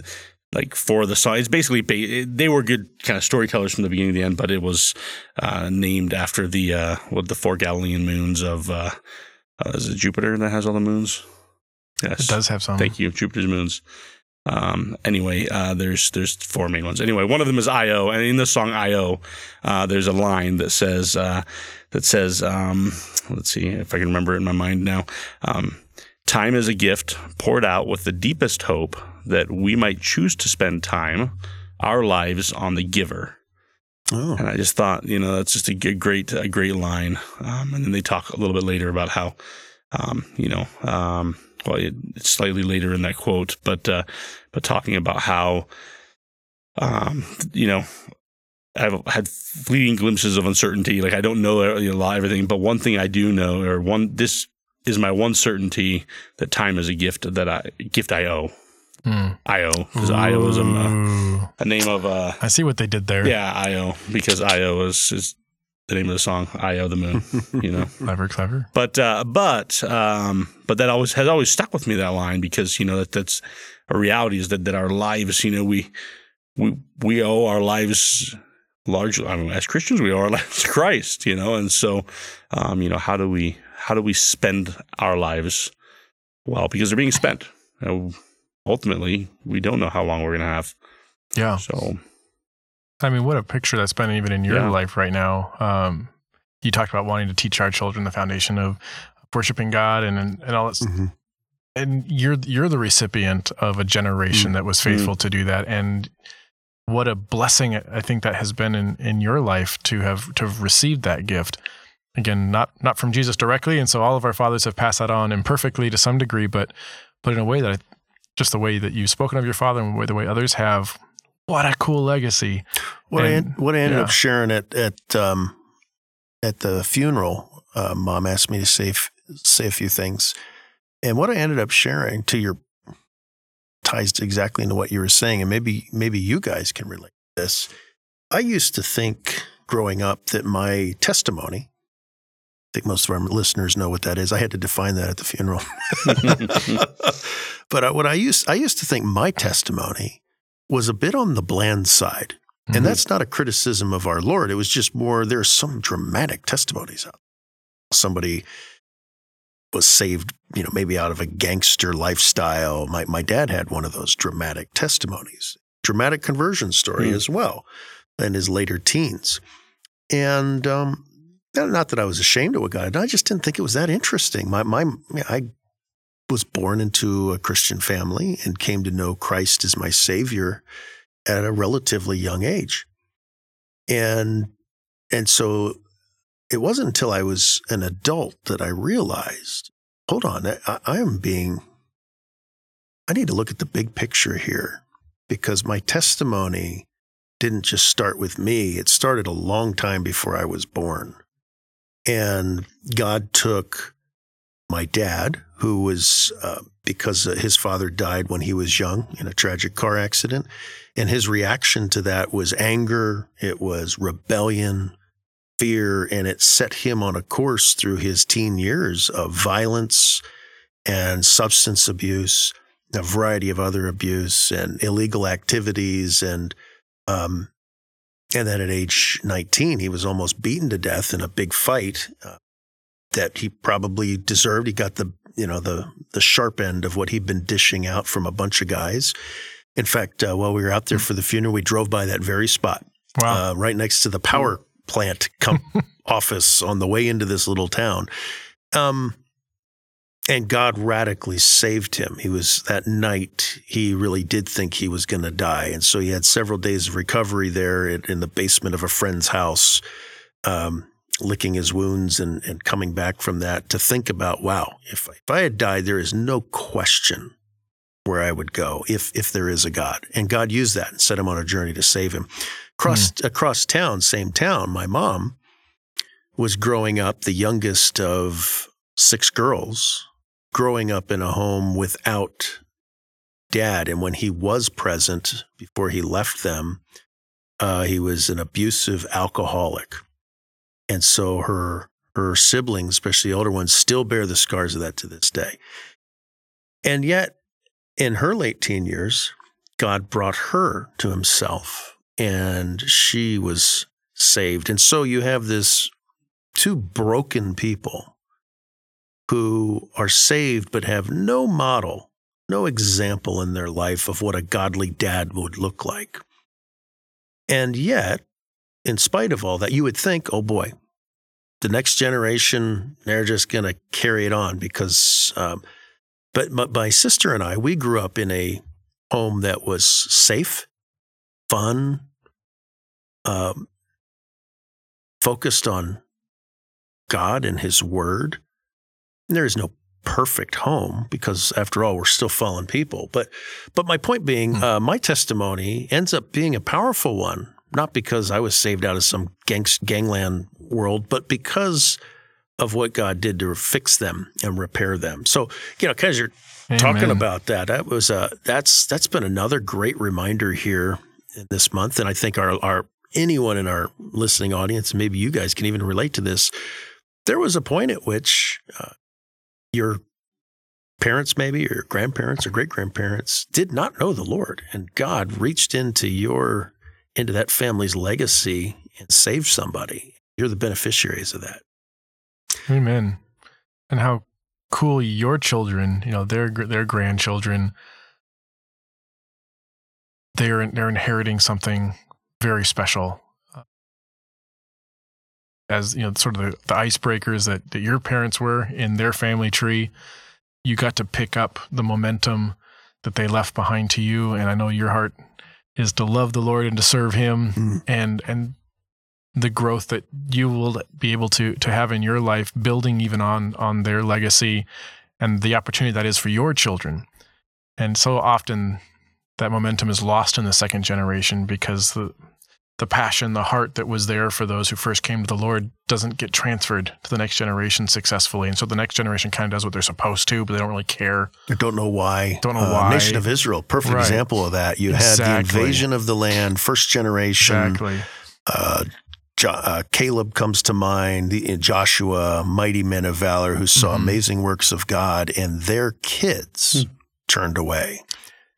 [SPEAKER 3] like for the song, it's basically ba- they were good kind of storytellers from the beginning to the end, but it was uh, named after the uh, what the four Galilean moons of uh, uh, is it Jupiter that has all the moons? Yes,
[SPEAKER 2] It does have some.
[SPEAKER 3] Thank you, Jupiter's moons. Um, anyway, uh, there's there's four main ones. Anyway, one of them is Io, and in the song Io, uh, there's a line that says uh, that says, um, let's see if I can remember it in my mind now. Um, time is a gift poured out with the deepest hope that we might choose to spend time, our lives on the giver.
[SPEAKER 1] Oh,
[SPEAKER 3] And I just thought, you know, that's just a great, a great line. Um, and then they talk a little bit later about how, um, you know, it's slightly later in that quote, but, uh, but talking about how, um, you know, I've had fleeting glimpses of uncertainty. Like I don't know a lot everything, but one thing I do know, or one, this is my one certainty that time is a gift that I, gift I owe.
[SPEAKER 2] Hmm.
[SPEAKER 3] I owe, because I owe is a, a name of, uh,
[SPEAKER 2] I see what they did there.
[SPEAKER 3] yeah, Io because Io is, is the name of the song. Io the moon, you know.
[SPEAKER 2] Clever, clever.
[SPEAKER 3] But uh, but um, but that always has always stuck with me that line because you know that that's a reality is that that our lives, you know, we we we owe our lives largely. I mean, as Christians, we owe our lives to Christ, you know, and so um, you know, how do we how do we spend our lives well because they're being spent. You know, ultimately, we don't know how long we're going to have.
[SPEAKER 2] Yeah.
[SPEAKER 3] So
[SPEAKER 2] I mean, what a picture that's been even in your
[SPEAKER 3] Yeah.
[SPEAKER 2] life right now. Um, you talked about wanting to teach our children the foundation of worshiping God and and, and all that.
[SPEAKER 1] Mhm.
[SPEAKER 2] And you're you're the recipient of a generation
[SPEAKER 1] Mm.
[SPEAKER 2] that was faithful to do that. And what a blessing I think that has been in in your life to have to have received that gift. Again, not not from Jesus directly, and so all of our fathers have passed that on imperfectly to some degree, but but in a way that I, just the way that you've spoken of your father and the way others have. What a cool legacy!
[SPEAKER 1] What I
[SPEAKER 2] And-
[SPEAKER 1] what I ended
[SPEAKER 2] yeah.
[SPEAKER 1] up sharing at at um, at the funeral, uh, mom asked me to say f- say a few things, and what I ended up sharing to your ties exactly into what you were saying, and maybe maybe you guys can relate to this. I used to think growing up that my testimony. I think most of our listeners know what that is. I had to define that at the funeral. but I, what I used I used to think my testimony was a bit on the bland side.
[SPEAKER 2] Mhm.
[SPEAKER 1] And that's not a criticism of our Lord. It was just more, there are some dramatic testimonies out. Somebody was saved, you know, maybe out of a gangster lifestyle. My, my dad had one of those dramatic testimonies, dramatic conversion story
[SPEAKER 3] Hmm.
[SPEAKER 1] as well in his later teens. And um, not that I was ashamed of what God had done, I just didn't think it was that interesting. My, my, I was born into a Christian family and came to know Christ as my Savior at a relatively young age. And and so it wasn't until I was an adult that I realized, hold on, I, I am being I need to look at the big picture here because my testimony didn't just start with me. It started a long time before I was born. And God took my dad, who was uh, because uh, his father died when he was young in a tragic car accident. And his reaction to that was anger, it was rebellion, fear, and it set him on a course through his teen years of violence and substance abuse, a variety of other abuse and illegal activities. And, um, and then at age 19, he was almost beaten to death in a big fight uh, that he probably deserved. He got the, you know, the, the sharp end of what he'd been dishing out from a bunch of guys. In fact, uh, while we were out there for the funeral, we drove by that very spot,
[SPEAKER 2] Wow.
[SPEAKER 1] uh, right next to the power plant com- office on the way into this little town. Um, and God radically saved him. He was that night, he really did think he was going to die. And so he had several days of recovery there in, in the basement of a friend's house. Um, licking his wounds and, and coming back from that to think about, wow, if, if I had died, there is no question where I would go if if there is a God. And God used that and set him on a journey to save him. Across mm. across town, same town, my mom was growing up the youngest of six girls, growing up in a home without dad. And when he was present before he left them, uh, he was an abusive alcoholic. And so her her siblings, especially the older ones, still bear the scars of that to this day. And yet, in her late teen years, God brought her to himself and she was saved. And so you have this two broken people who are saved but have no model, no example in their life of what a godly dad would look like. And yet, in spite of all that, you would think, oh boy, the next generation, they're just going to carry it on because um, but my sister and I, we grew up in a home that was safe, fun, um, focused on God and His Word. And there is no perfect home because, after all, we're still fallen people. But, but my point being, hmm. uh, my testimony ends up being a powerful one, not because I was saved out of some gangs- gangland world, but because of what God did to fix them and repair them. So, you know, because you're Amen. talking about that, that was a that's that's been another great reminder here this month, and I think our our anyone in our listening audience, maybe you guys can even relate to this. There was a point at which uh, your parents, maybe or grandparents or great grandparents, did not know the Lord, and God reached into your into that family's legacy and saved somebody. You're the beneficiaries of that.
[SPEAKER 2] Amen. And how cool your children, you know, their their grandchildren, they're they're inheriting something very special. As you know, sort of the, the icebreakers that, that your parents were in their family tree, you got to pick up the momentum that they left behind to you. And I know your heart is to love the Lord and to serve Him, mm. and and the growth that you will be able to to have in your life building even on on their legacy and the opportunity that is for your children and so often that momentum is lost in the second generation because the the passion the heart that was there for those who first came to the lord doesn't get transferred to the next generation successfully and so the next generation kind of does what they're supposed to but they don't really care
[SPEAKER 1] I don't know why
[SPEAKER 2] don't know uh, why
[SPEAKER 1] nation of israel perfect right. example of that you exactly. had the invasion of the land first generation
[SPEAKER 2] exactly.
[SPEAKER 1] Uh, Jo- uh, Caleb comes to mind, the, Joshua, mighty men of valor who saw mm-hmm. amazing works of God, and their kids mm. turned away.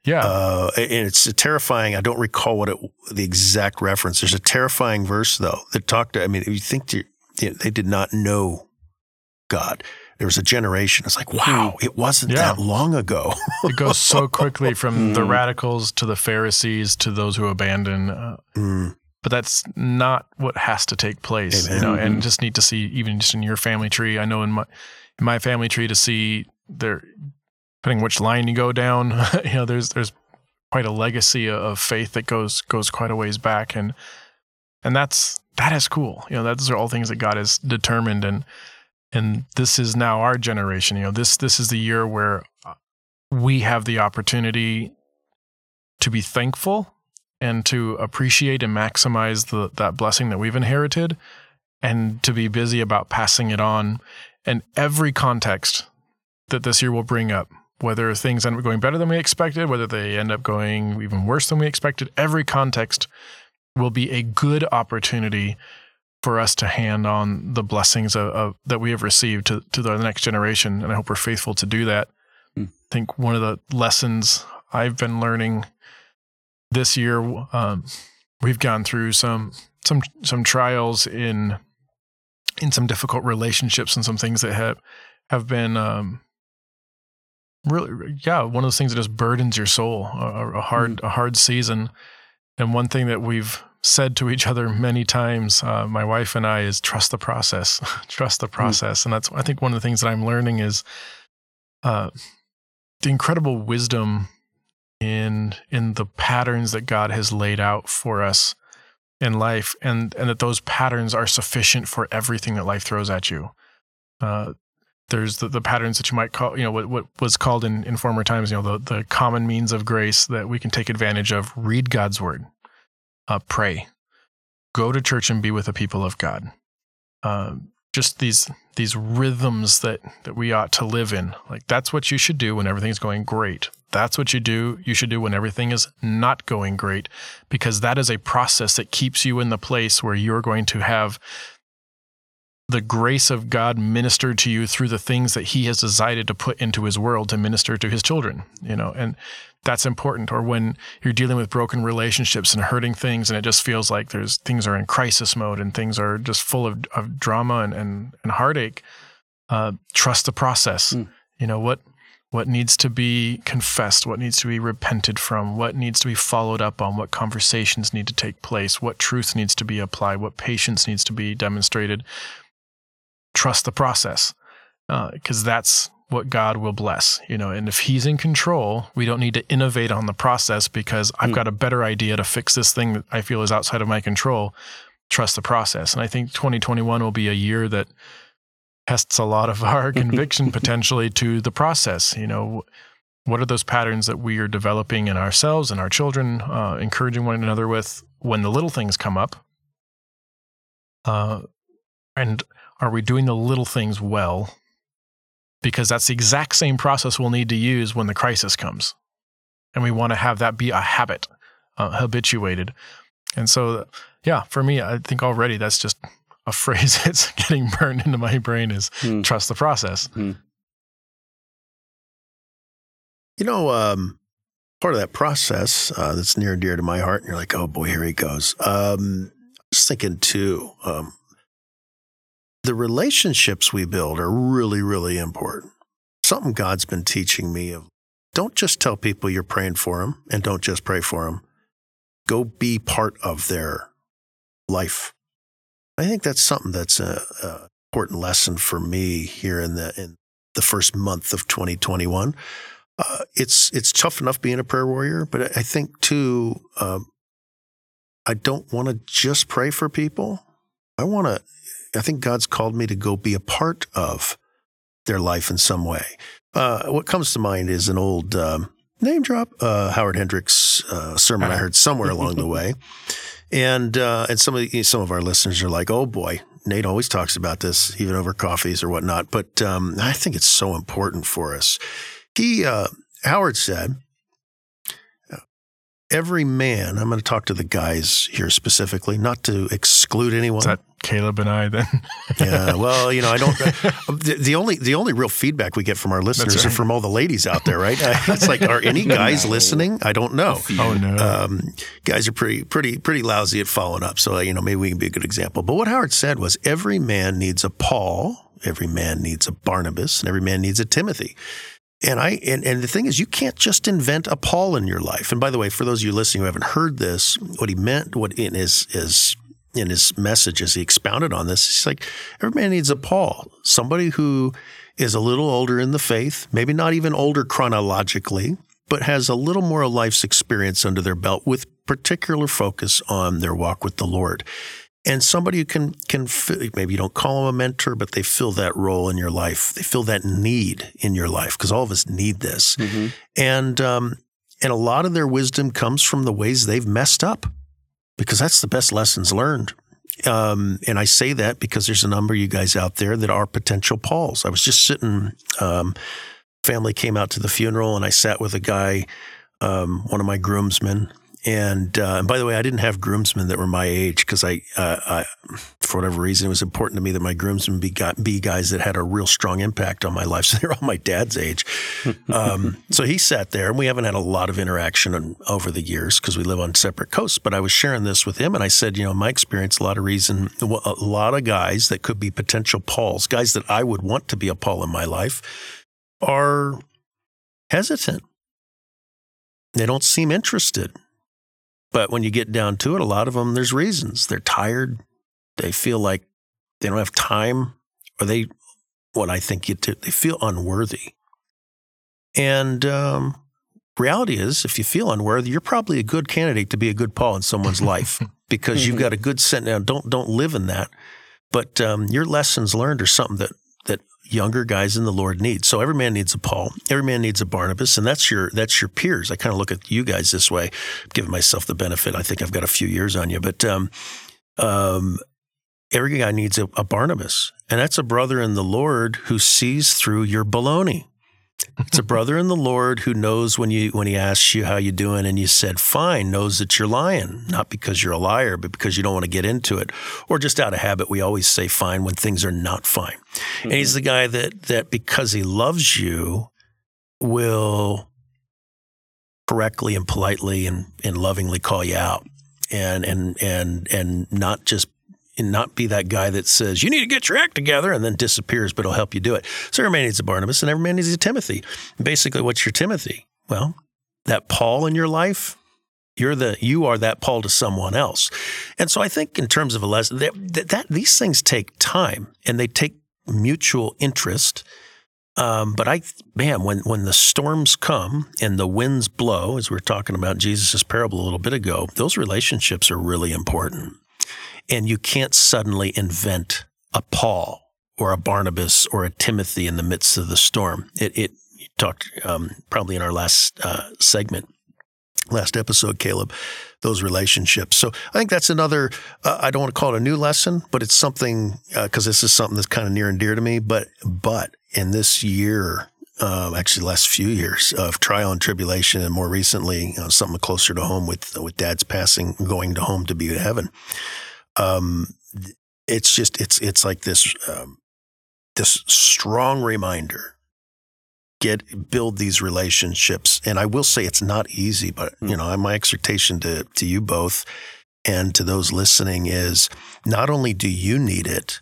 [SPEAKER 2] Yeah,
[SPEAKER 1] uh, and it's a terrifying. I don't recall what it, the exact reference. There's a terrifying verse though that talked. To, I mean, if you think to, you know, they did not know God. There was a generation. It's like, wow, hmm. it wasn't yeah. that long ago.
[SPEAKER 2] it goes so quickly from the hmm. radicals to the Pharisees to those who abandon. Uh, mm but that's not what has to take place Amen. you know and mm-hmm. just need to see even just in your family tree i know in my in my family tree to see there depending which line you go down you know there's there's quite a legacy of faith that goes goes quite a ways back. And and that's that is cool. You know those are all things that god has determined. And and this is now our generation. You know this this is the year where uh, we have the opportunity to be thankful and to appreciate and maximize the, that blessing that we've inherited and to be busy about passing it on. And every context that this year will bring up, whether things end up going better than we expected, whether they end up going even worse than we expected, every context will be a good opportunity for us to hand on the blessings of, of, that we have received to, to the next generation. And I hope we're faithful to do that. Mm. I think one of the lessons I've been learning this year um, we've gone through some some some trials in in some difficult relationships and some things that have have been um, really yeah one of those things that just burdens your soul a, a hard mm. a hard season and one thing that we've said to each other many times uh, my wife and i is trust the process trust the mm. process mm. and that's i think one of the things that i'm learning is uh, the incredible wisdom in in the patterns that God has laid out for us in life, and and that those patterns are sufficient for everything that life throws at you. Uh, there's the, the patterns that you might call, you know, what, what was called in, in former times, you know, the, the common means of grace that we can take advantage of. Read God's word, uh, pray, go to church and be with the people of God. Uh, just these these rhythms that that we ought to live in. Like that's what you should do when everything's going great. That's what you do. You should do when everything is not going great, because that is a process that keeps you in the place where you're going to have the grace of God ministered to you through the things that He has decided to put into His world to minister to His children. You know, and that's important. Or when you're dealing with broken relationships and hurting things, and it just feels like there's things are in crisis mode and things are just full of, of drama and and, and heartache. Uh, trust the process. Mm. You know what what needs to be confessed, what needs to be repented from, what needs to be followed up on, what conversations need to take place, what truth needs to be applied, what patience needs to be demonstrated. Trust the process because uh, that's what God will bless, you know. And if He's in control, we don't need to innovate on the process because I've mm. got a better idea to fix this thing that I feel is outside of my control. Trust the process, and I think 2021 will be a year that tests a lot of our conviction potentially to the process. You know, what are those patterns that we are developing in ourselves and our children, uh, encouraging one another with when the little things come up? Uh, and are we doing the little things well? Because that's the exact same process we'll need to use when the crisis comes. And we want to have that be a habit, uh, habituated. And so, yeah, for me, I think already that's just a phrase that's getting burned into my brain is hmm. trust the process. Hmm.
[SPEAKER 1] You know, um, part of that process uh, that's near and dear to my heart, and you're like, oh boy, here he goes. Um, I was thinking too, um, the relationships we build are really, really important. Something God's been teaching me of don't just tell people you're praying for them and don't just pray for them. Go be part of their life. I think that's something that's a, important lesson for me here in the in the first month of 2021. Uh, it's it's tough enough being a prayer warrior, but I think too, um, I don't want to just pray for people. I want to. I think God's called me to go be a part of their life in some way. Uh, what comes to mind is an old um, name drop, uh, Howard Hendricks uh, sermon I heard somewhere along the way. And uh, and some of the, some of our listeners are like, oh boy, Nate always talks about this, even over coffees or whatnot. But um, I think it's so important for us. He uh, Howard said, every man. I'm going to talk to the guys here specifically, not to exclude anyone.
[SPEAKER 2] Is that Caleb and I then.
[SPEAKER 1] yeah. Well, you know, I don't. The, the, only the only real feedback we get from our listeners right. are from all the ladies out there, right? it's like, are any guys no. listening? I don't know.
[SPEAKER 2] Oh no. Um,
[SPEAKER 1] guys are pretty pretty pretty lousy at following up. So you know, maybe we can be a good example. But what Howard said was, every man needs a Paul. Every man needs a Barnabas, and every man needs a Timothy. And I and, and the thing is, you can't just invent a Paul in your life. And by the way, for those of you listening who haven't heard this, what he meant, what in his is in his message as he expounded on this, he's like, every man needs a Paul, somebody who is a little older in the faith, maybe not even older chronologically, but has a little more of life's experience under their belt with particular focus on their walk with the Lord. And somebody who can can maybe you don't call them a mentor, but they fill that role in your life. They fill that need in your life because all of us need this. Mm-hmm. And um, and a lot of their wisdom comes from the ways they've messed up because that's the best lessons learned. Um, and I say that because there's a number of you guys out there that are potential Pauls. I was just sitting, um, family came out to the funeral, and I sat with a guy, um, one of my groomsmen, and, uh, and, by the way, I didn't have groomsmen that were my age because I, uh, I, for whatever reason, it was important to me that my groomsmen be, be guys that had a real strong impact on my life. So they're all my dad's age. Um, so he sat there, and we haven't had a lot of interaction on, over the years because we live on separate coasts. But I was sharing this with him, and I said, you know, my experience, a lot of reason, a lot of guys that could be potential Pauls, guys that I would want to be a Paul in my life, are hesitant. They don't seem interested but when you get down to it, a lot of them, there's reasons. They're tired. They feel like they don't have time, or they, what I think you do, they feel unworthy. And um, reality is, if you feel unworthy, you're probably a good candidate to be a good Paul in someone's life. because mm-hmm. you've got a good set now. Don't don't live in that. But um, your lessons learned are something that that younger guys in the Lord need. So every man needs a Paul, every man needs a Barnabas, and that's your that's your peers. I kind of look at you guys this way, giving myself the benefit. I think I've got a few years on you, but um, um, every guy needs a, a Barnabas, and that's a brother in the Lord who sees through your baloney. It's a brother in the Lord who knows when you when he asks you how you doing and you said fine, knows that you're lying, not because you're a liar, but because you don't want to get into it, or just out of habit. We always say fine when things are not fine. Mm-hmm. And he's mm-hmm. the guy that that because he loves you will correctly and politely and, and lovingly call you out and and and and not just and not be that guy that says, you need to get your act together and then disappears, but he'll help you do it. So every man needs a Barnabas and every man needs a Timothy. Basically, what's your Timothy? Well, that Paul in your life, you're the you are that Paul to someone else. And so I think in terms of a lesson that, that, that these things take time and they take mutual interest. Um, but I, man, when when the storms come and the winds blow, as we were talking about Jesus' parable a little bit ago, those relationships are really important. And you can't suddenly invent a Paul or a Barnabas or a Timothy in the midst of the storm. It, it talked um, probably in our last uh, segment, last episode, Caleb, those relationships. So I think that's another, uh, I don't want to call it a new lesson, but it's something, because uh, this is something that's kind of near and dear to me. But, but in this year, uh, actually last few years of trial and tribulation, and more recently, you know, something closer to home with with Dad's passing, going to home to be to heaven um, it's just it's it's like this um, this strong reminder. Get build these relationships. And i will say it's not easy but you hmm. know my exhortation to to you both and to those listening is not only do you need it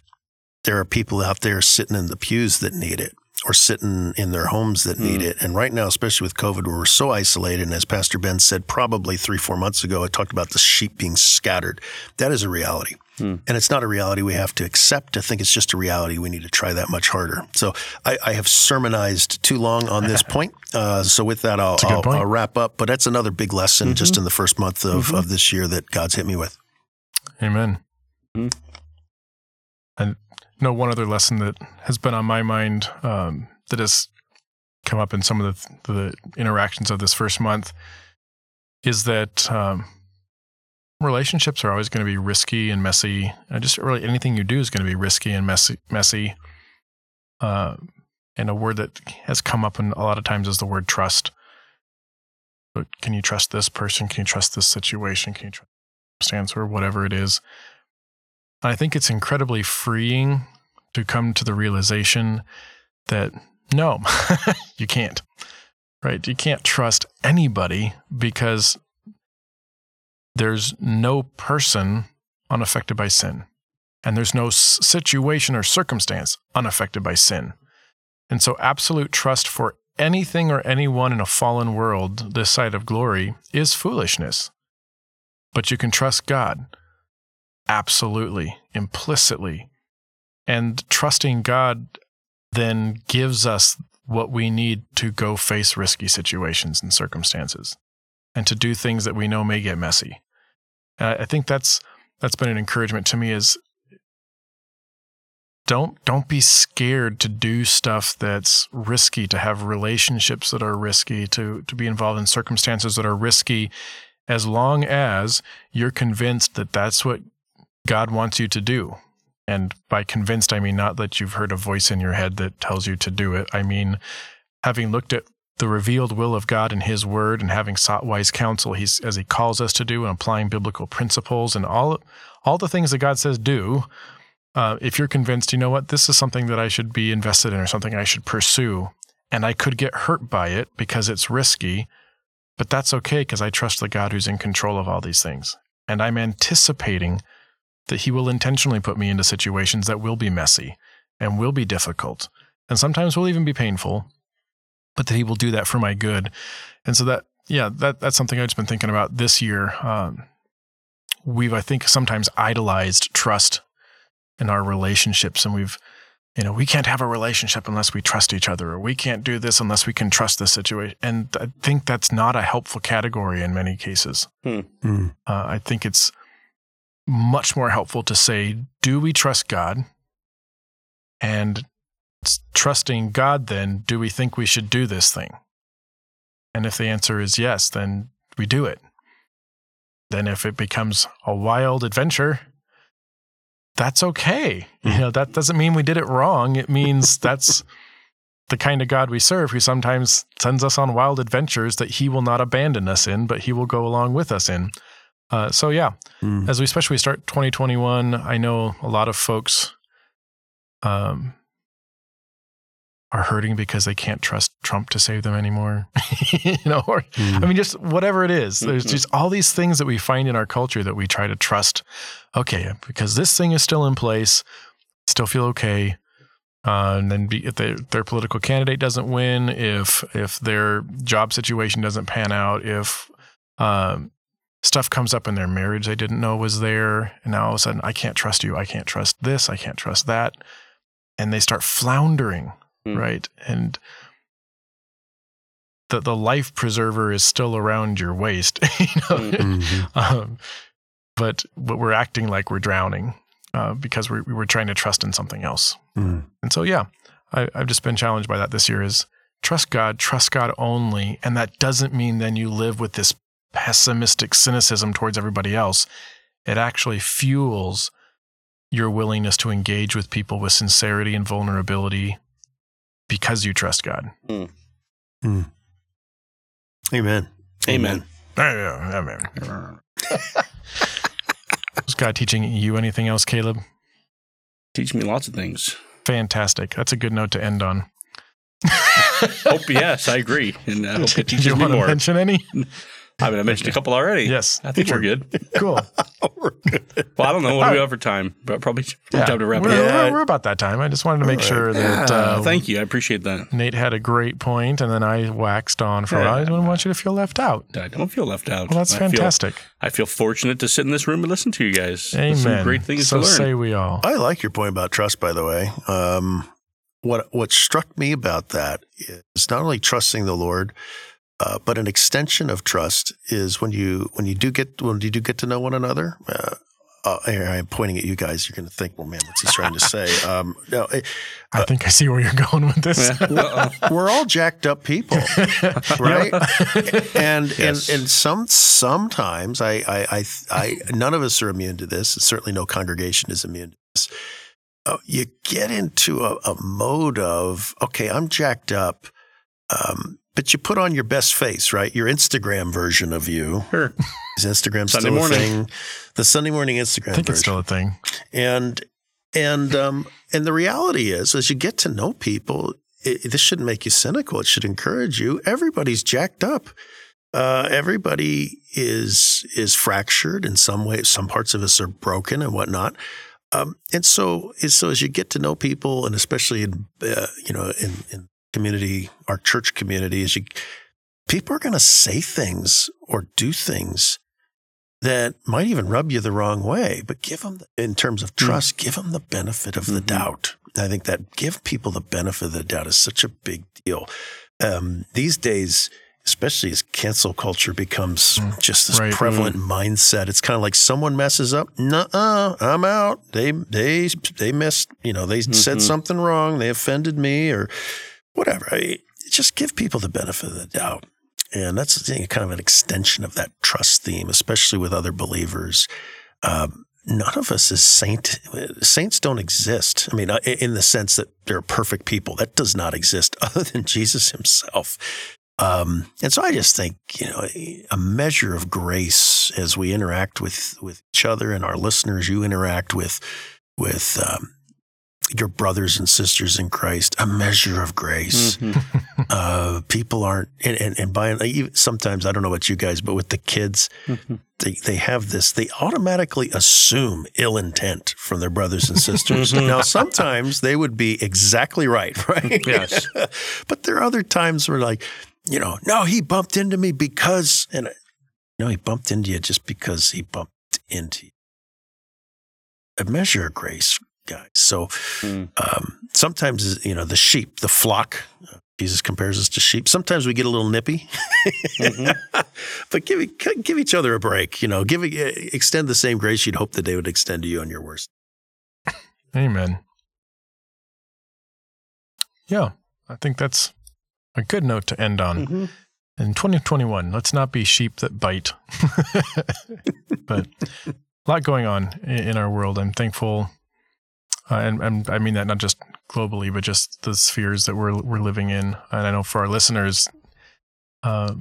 [SPEAKER 1] there are people out there sitting in the pews that need it or sitting in their homes that need mm. it. And right now, especially with COVID, where we're so isolated, and as Pastor Ben said probably three, four months ago, I talked about the sheep being scattered. That is a reality. Mm. And it's not a reality we have to accept. I think it's just a reality we need to try that much harder. So I, I have sermonized too long on this point. Uh, so with that, I'll, I'll, I'll, wrap up. But that's another big lesson mm-hmm. just in the first month of, mm-hmm. of this year that God's hit me with.
[SPEAKER 2] Amen. Mm. And know one other lesson that has been on my mind um, that has come up in some of the, the interactions of this first month is that um, relationships are always going to be risky and messy. And just really anything you do is going to be risky and messy. Messy. Uh, and a word that has come up in a lot of times is the word trust. But can you trust this person? Can you trust this situation? Can you trust stance or whatever it is? I think it's incredibly freeing to come to the realization that no, you can't. Right? You can't trust anybody because there's no person unaffected by sin. And there's no situation or circumstance unaffected by sin. And so, absolute trust for anything or anyone in a fallen world this side of glory is foolishness. But you can trust God absolutely, implicitly. And trusting God then gives us what we need to go face risky situations and circumstances and to do things that we know may get messy. I think that's that's been an encouragement to me is don't don't be scared to do stuff that's risky to have relationships that are risky to to be involved in circumstances that are risky as long as you're convinced that that's what God wants you to do. And by convinced, I mean not that you've heard a voice in your head that tells you to do it. I mean, having looked at the revealed will of God in His Word and having sought wise counsel, He's as He calls us to do, and applying biblical principles and all all the things that God says do. Uh, if you're convinced, you know what, this is something that I should be invested in or something I should pursue, and I could get hurt by it because it's risky, but that's okay because I trust the God who's in control of all these things, and I'm anticipating that He will intentionally put me into situations that will be messy and will be difficult and sometimes will even be painful, but that He will do that for my good. And so that, yeah, that that's something I've just been thinking about this year. Um, we've, I think, sometimes idolized trust in our relationships, and we've, you know, we can't have a relationship unless we trust each other, or we can't do this unless we can trust the situation. And I think that's not a helpful category in many cases. Hmm. Uh, I think it's much more helpful to say, do we trust God? And trusting God, then, do we think we should do this thing? And if the answer is yes, then we do it. Then if it becomes a wild adventure, that's okay. You hmm. know, that doesn't mean we did it wrong. It means that's the kind of God we serve who sometimes sends us on wild adventures that he will not abandon us in, but he will go along with us in. Uh, so yeah, mm. as we especially start 2021, I know a lot of folks um, are hurting because they can't trust Trump to save them anymore. you know, or mm. I mean, just whatever it is. There's mm-hmm. just all these things that we find in our culture that we try to trust. Okay, because this thing is still in place, still feel okay. Uh, and then be, if they, their political candidate doesn't win, if if their job situation doesn't pan out, if um, stuff comes up in their marriage they didn't know was there, and now all of a sudden I can't trust you, I can't trust this, I can't trust that, and they start floundering, mm. right? And the the life preserver is still around your waist, you know? Hmm. mm-hmm. um, but but we're acting like we're drowning uh, because we're, we were trying to trust in something else. Mm. And so, yeah, I, I've just been challenged by that this year is trust God, trust God only. And that doesn't mean then you live with this pessimistic cynicism towards everybody else. It actually fuels your willingness to engage with people with sincerity and vulnerability because you trust God. Mm.
[SPEAKER 1] Mm. Amen.
[SPEAKER 3] Amen.
[SPEAKER 2] Amen. Amen. Was God teaching you anything else, Caleb?
[SPEAKER 3] Teach me lots of things.
[SPEAKER 2] Fantastic. That's a good note to end on.
[SPEAKER 3] hope yes, I agree, and I hope it teaches
[SPEAKER 2] Do you
[SPEAKER 3] me
[SPEAKER 2] want
[SPEAKER 3] more.
[SPEAKER 2] to mention any?
[SPEAKER 3] I mean, I mentioned a couple already.
[SPEAKER 2] Yes,
[SPEAKER 3] I think we're good.
[SPEAKER 2] Cool. we're
[SPEAKER 3] good. Well, I don't know what do we have for time, but probably yeah. time to wrap
[SPEAKER 2] we're,
[SPEAKER 3] it
[SPEAKER 2] up. We're, we're, about that time. I just wanted to make right. sure that.
[SPEAKER 3] Yeah. Uh, Thank you. I appreciate that.
[SPEAKER 2] Nate had a great point, and then I waxed on for. Yeah. I didn't want you to feel left out.
[SPEAKER 3] I don't feel left out.
[SPEAKER 2] Well, that's
[SPEAKER 3] I
[SPEAKER 2] fantastic.
[SPEAKER 3] Feel, I feel fortunate to sit in this room and listen to you guys.
[SPEAKER 2] Amen.
[SPEAKER 3] Some great things
[SPEAKER 2] so
[SPEAKER 3] to learn.
[SPEAKER 2] say we all.
[SPEAKER 1] I like your point about trust. By the way, um, what what struck me about that is not only trusting the Lord uh, but an extension of trust is when you when you do get when you do get to know one another. Uh, uh, I'm pointing at you guys. You're going to think, well, man, what's he trying to say? Um, no,
[SPEAKER 2] it, I think I see where you're going with this.
[SPEAKER 1] we're all jacked up people, right? and yes. and and some sometimes I, I I I none of us are immune to this. Certainly, no congregation is immune to this. Uh, you get into a, a, mode of okay, I'm jacked up. Um, but you put on your best face, right? Your Instagram version of you.
[SPEAKER 3] Sure.
[SPEAKER 1] Is Instagram Sunday still morning. a thing? The Sunday morning Instagram
[SPEAKER 2] I think
[SPEAKER 1] version.
[SPEAKER 2] it's still a thing.
[SPEAKER 1] And and um and the reality is, as you get to know people, it, this shouldn't make you cynical. It should encourage you. Everybody's jacked up. Uh, everybody is is fractured in some way. Some parts of us are broken and whatnot. Um, and so, so as you get to know people, and especially in uh, you know in, in community, our church community, is you, people are going to say things or do things that might even rub you the wrong way, but give them, in terms of hmm. trust, mm. give them the benefit of mm-hmm. the doubt. I think that give people the benefit of the doubt is such a big deal. Um, these days, especially as cancel culture becomes mm. just this right. prevalent mm. mindset. It's kind of like someone messes up. Nuh-uh, I'm out. They they they missed. You know, they mm-hmm. said something wrong. They offended me, or whatever. I, just give people the benefit of the doubt. And that's kind of an extension of that trust theme, especially with other believers. Um, none of us is saint. Saints don't exist. I mean, uh, in the sense that they're perfect people. That does not exist other than Jesus himself. Um, and so I just think, you know, a measure of grace as we interact with, with each other and our listeners, you interact with, with, um, your brothers and sisters in Christ, a measure of grace. Mm-hmm. uh, people aren't, and, and, and by sometimes I don't know about you guys, but with the kids, mm-hmm. they, they have this, they automatically assume ill intent from their brothers and sisters. Mm-hmm. now, sometimes they would be exactly right, right?
[SPEAKER 3] Yes.
[SPEAKER 1] but there are other times where, like, you know, no, he bumped into me because, and no, he bumped into you just because he bumped into you. A measure of grace guys. So mm. um, sometimes, you know, the sheep, the flock, Jesus compares us to sheep. Sometimes we get a little nippy, mm-hmm. but give give each other a break. You know, give extend the same grace you'd hope that they would extend to you on your worst.
[SPEAKER 2] Amen. Yeah, I think that's a good note to end on. Mm-hmm. In 2021, let's not be sheep that bite. but a lot going on in our world. I'm thankful, uh, and, and I mean that not just globally, but just the spheres that we're we're living in. And I know for our listeners, uh,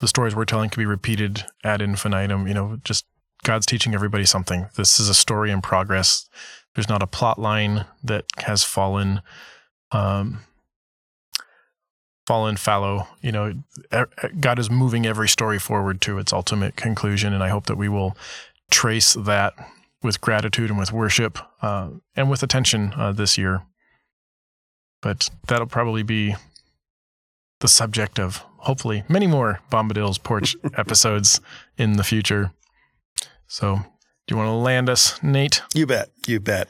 [SPEAKER 2] the stories we're telling can be repeated ad infinitum. You know, just God's teaching everybody something. This is a story in progress. There's not a plot line that has fallen. Um, fallen fallow. You know, God is moving every story forward to its ultimate conclusion, and I hope that we will trace that with gratitude and with worship uh, and with attention uh, this year. But that'll probably be the subject of hopefully many more Bombadil's Porch episodes in the future. So, do you want to land us, Nate?
[SPEAKER 1] You bet. You bet.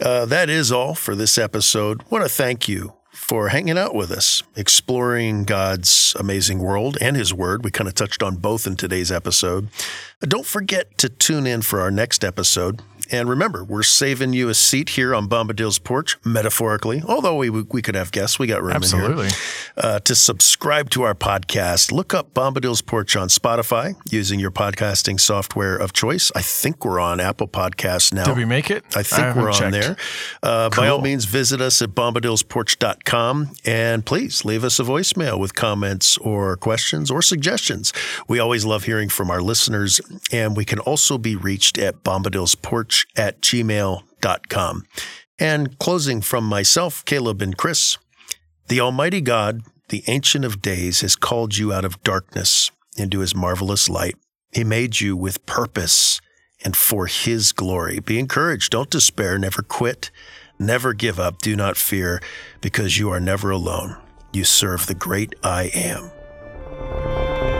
[SPEAKER 1] Uh, that is all for this episode. want to thank you for hanging out with us, exploring God's amazing world and His Word. We kind of touched on both in today's episode. Don't forget to tune in for our next episode. And remember, we're saving you a seat here on Bombadil's porch, metaphorically. Although we we could have guests, we got room
[SPEAKER 2] Absolutely.
[SPEAKER 1] in here. Uh, to subscribe to our podcast, look up Bombadil's Porch on Spotify using your podcasting software of choice. I think we're on Apple Podcasts now.
[SPEAKER 2] Did we make it?
[SPEAKER 1] I think I we're on checked. there. Uh, cool. By all means, visit us at bombadilsporch.com and please leave us a voicemail with comments or questions or suggestions. We always love hearing from our listeners, and we can also be reached at Bombadil's Porch at gmail.com. And closing from myself, Caleb and Chris, the Almighty God, the Ancient of Days, has called you out of darkness into his marvelous light. He made you with purpose and for his glory. Be encouraged. Don't despair. Never quit. Never give up. Do not fear because you are never alone. You serve the great I am.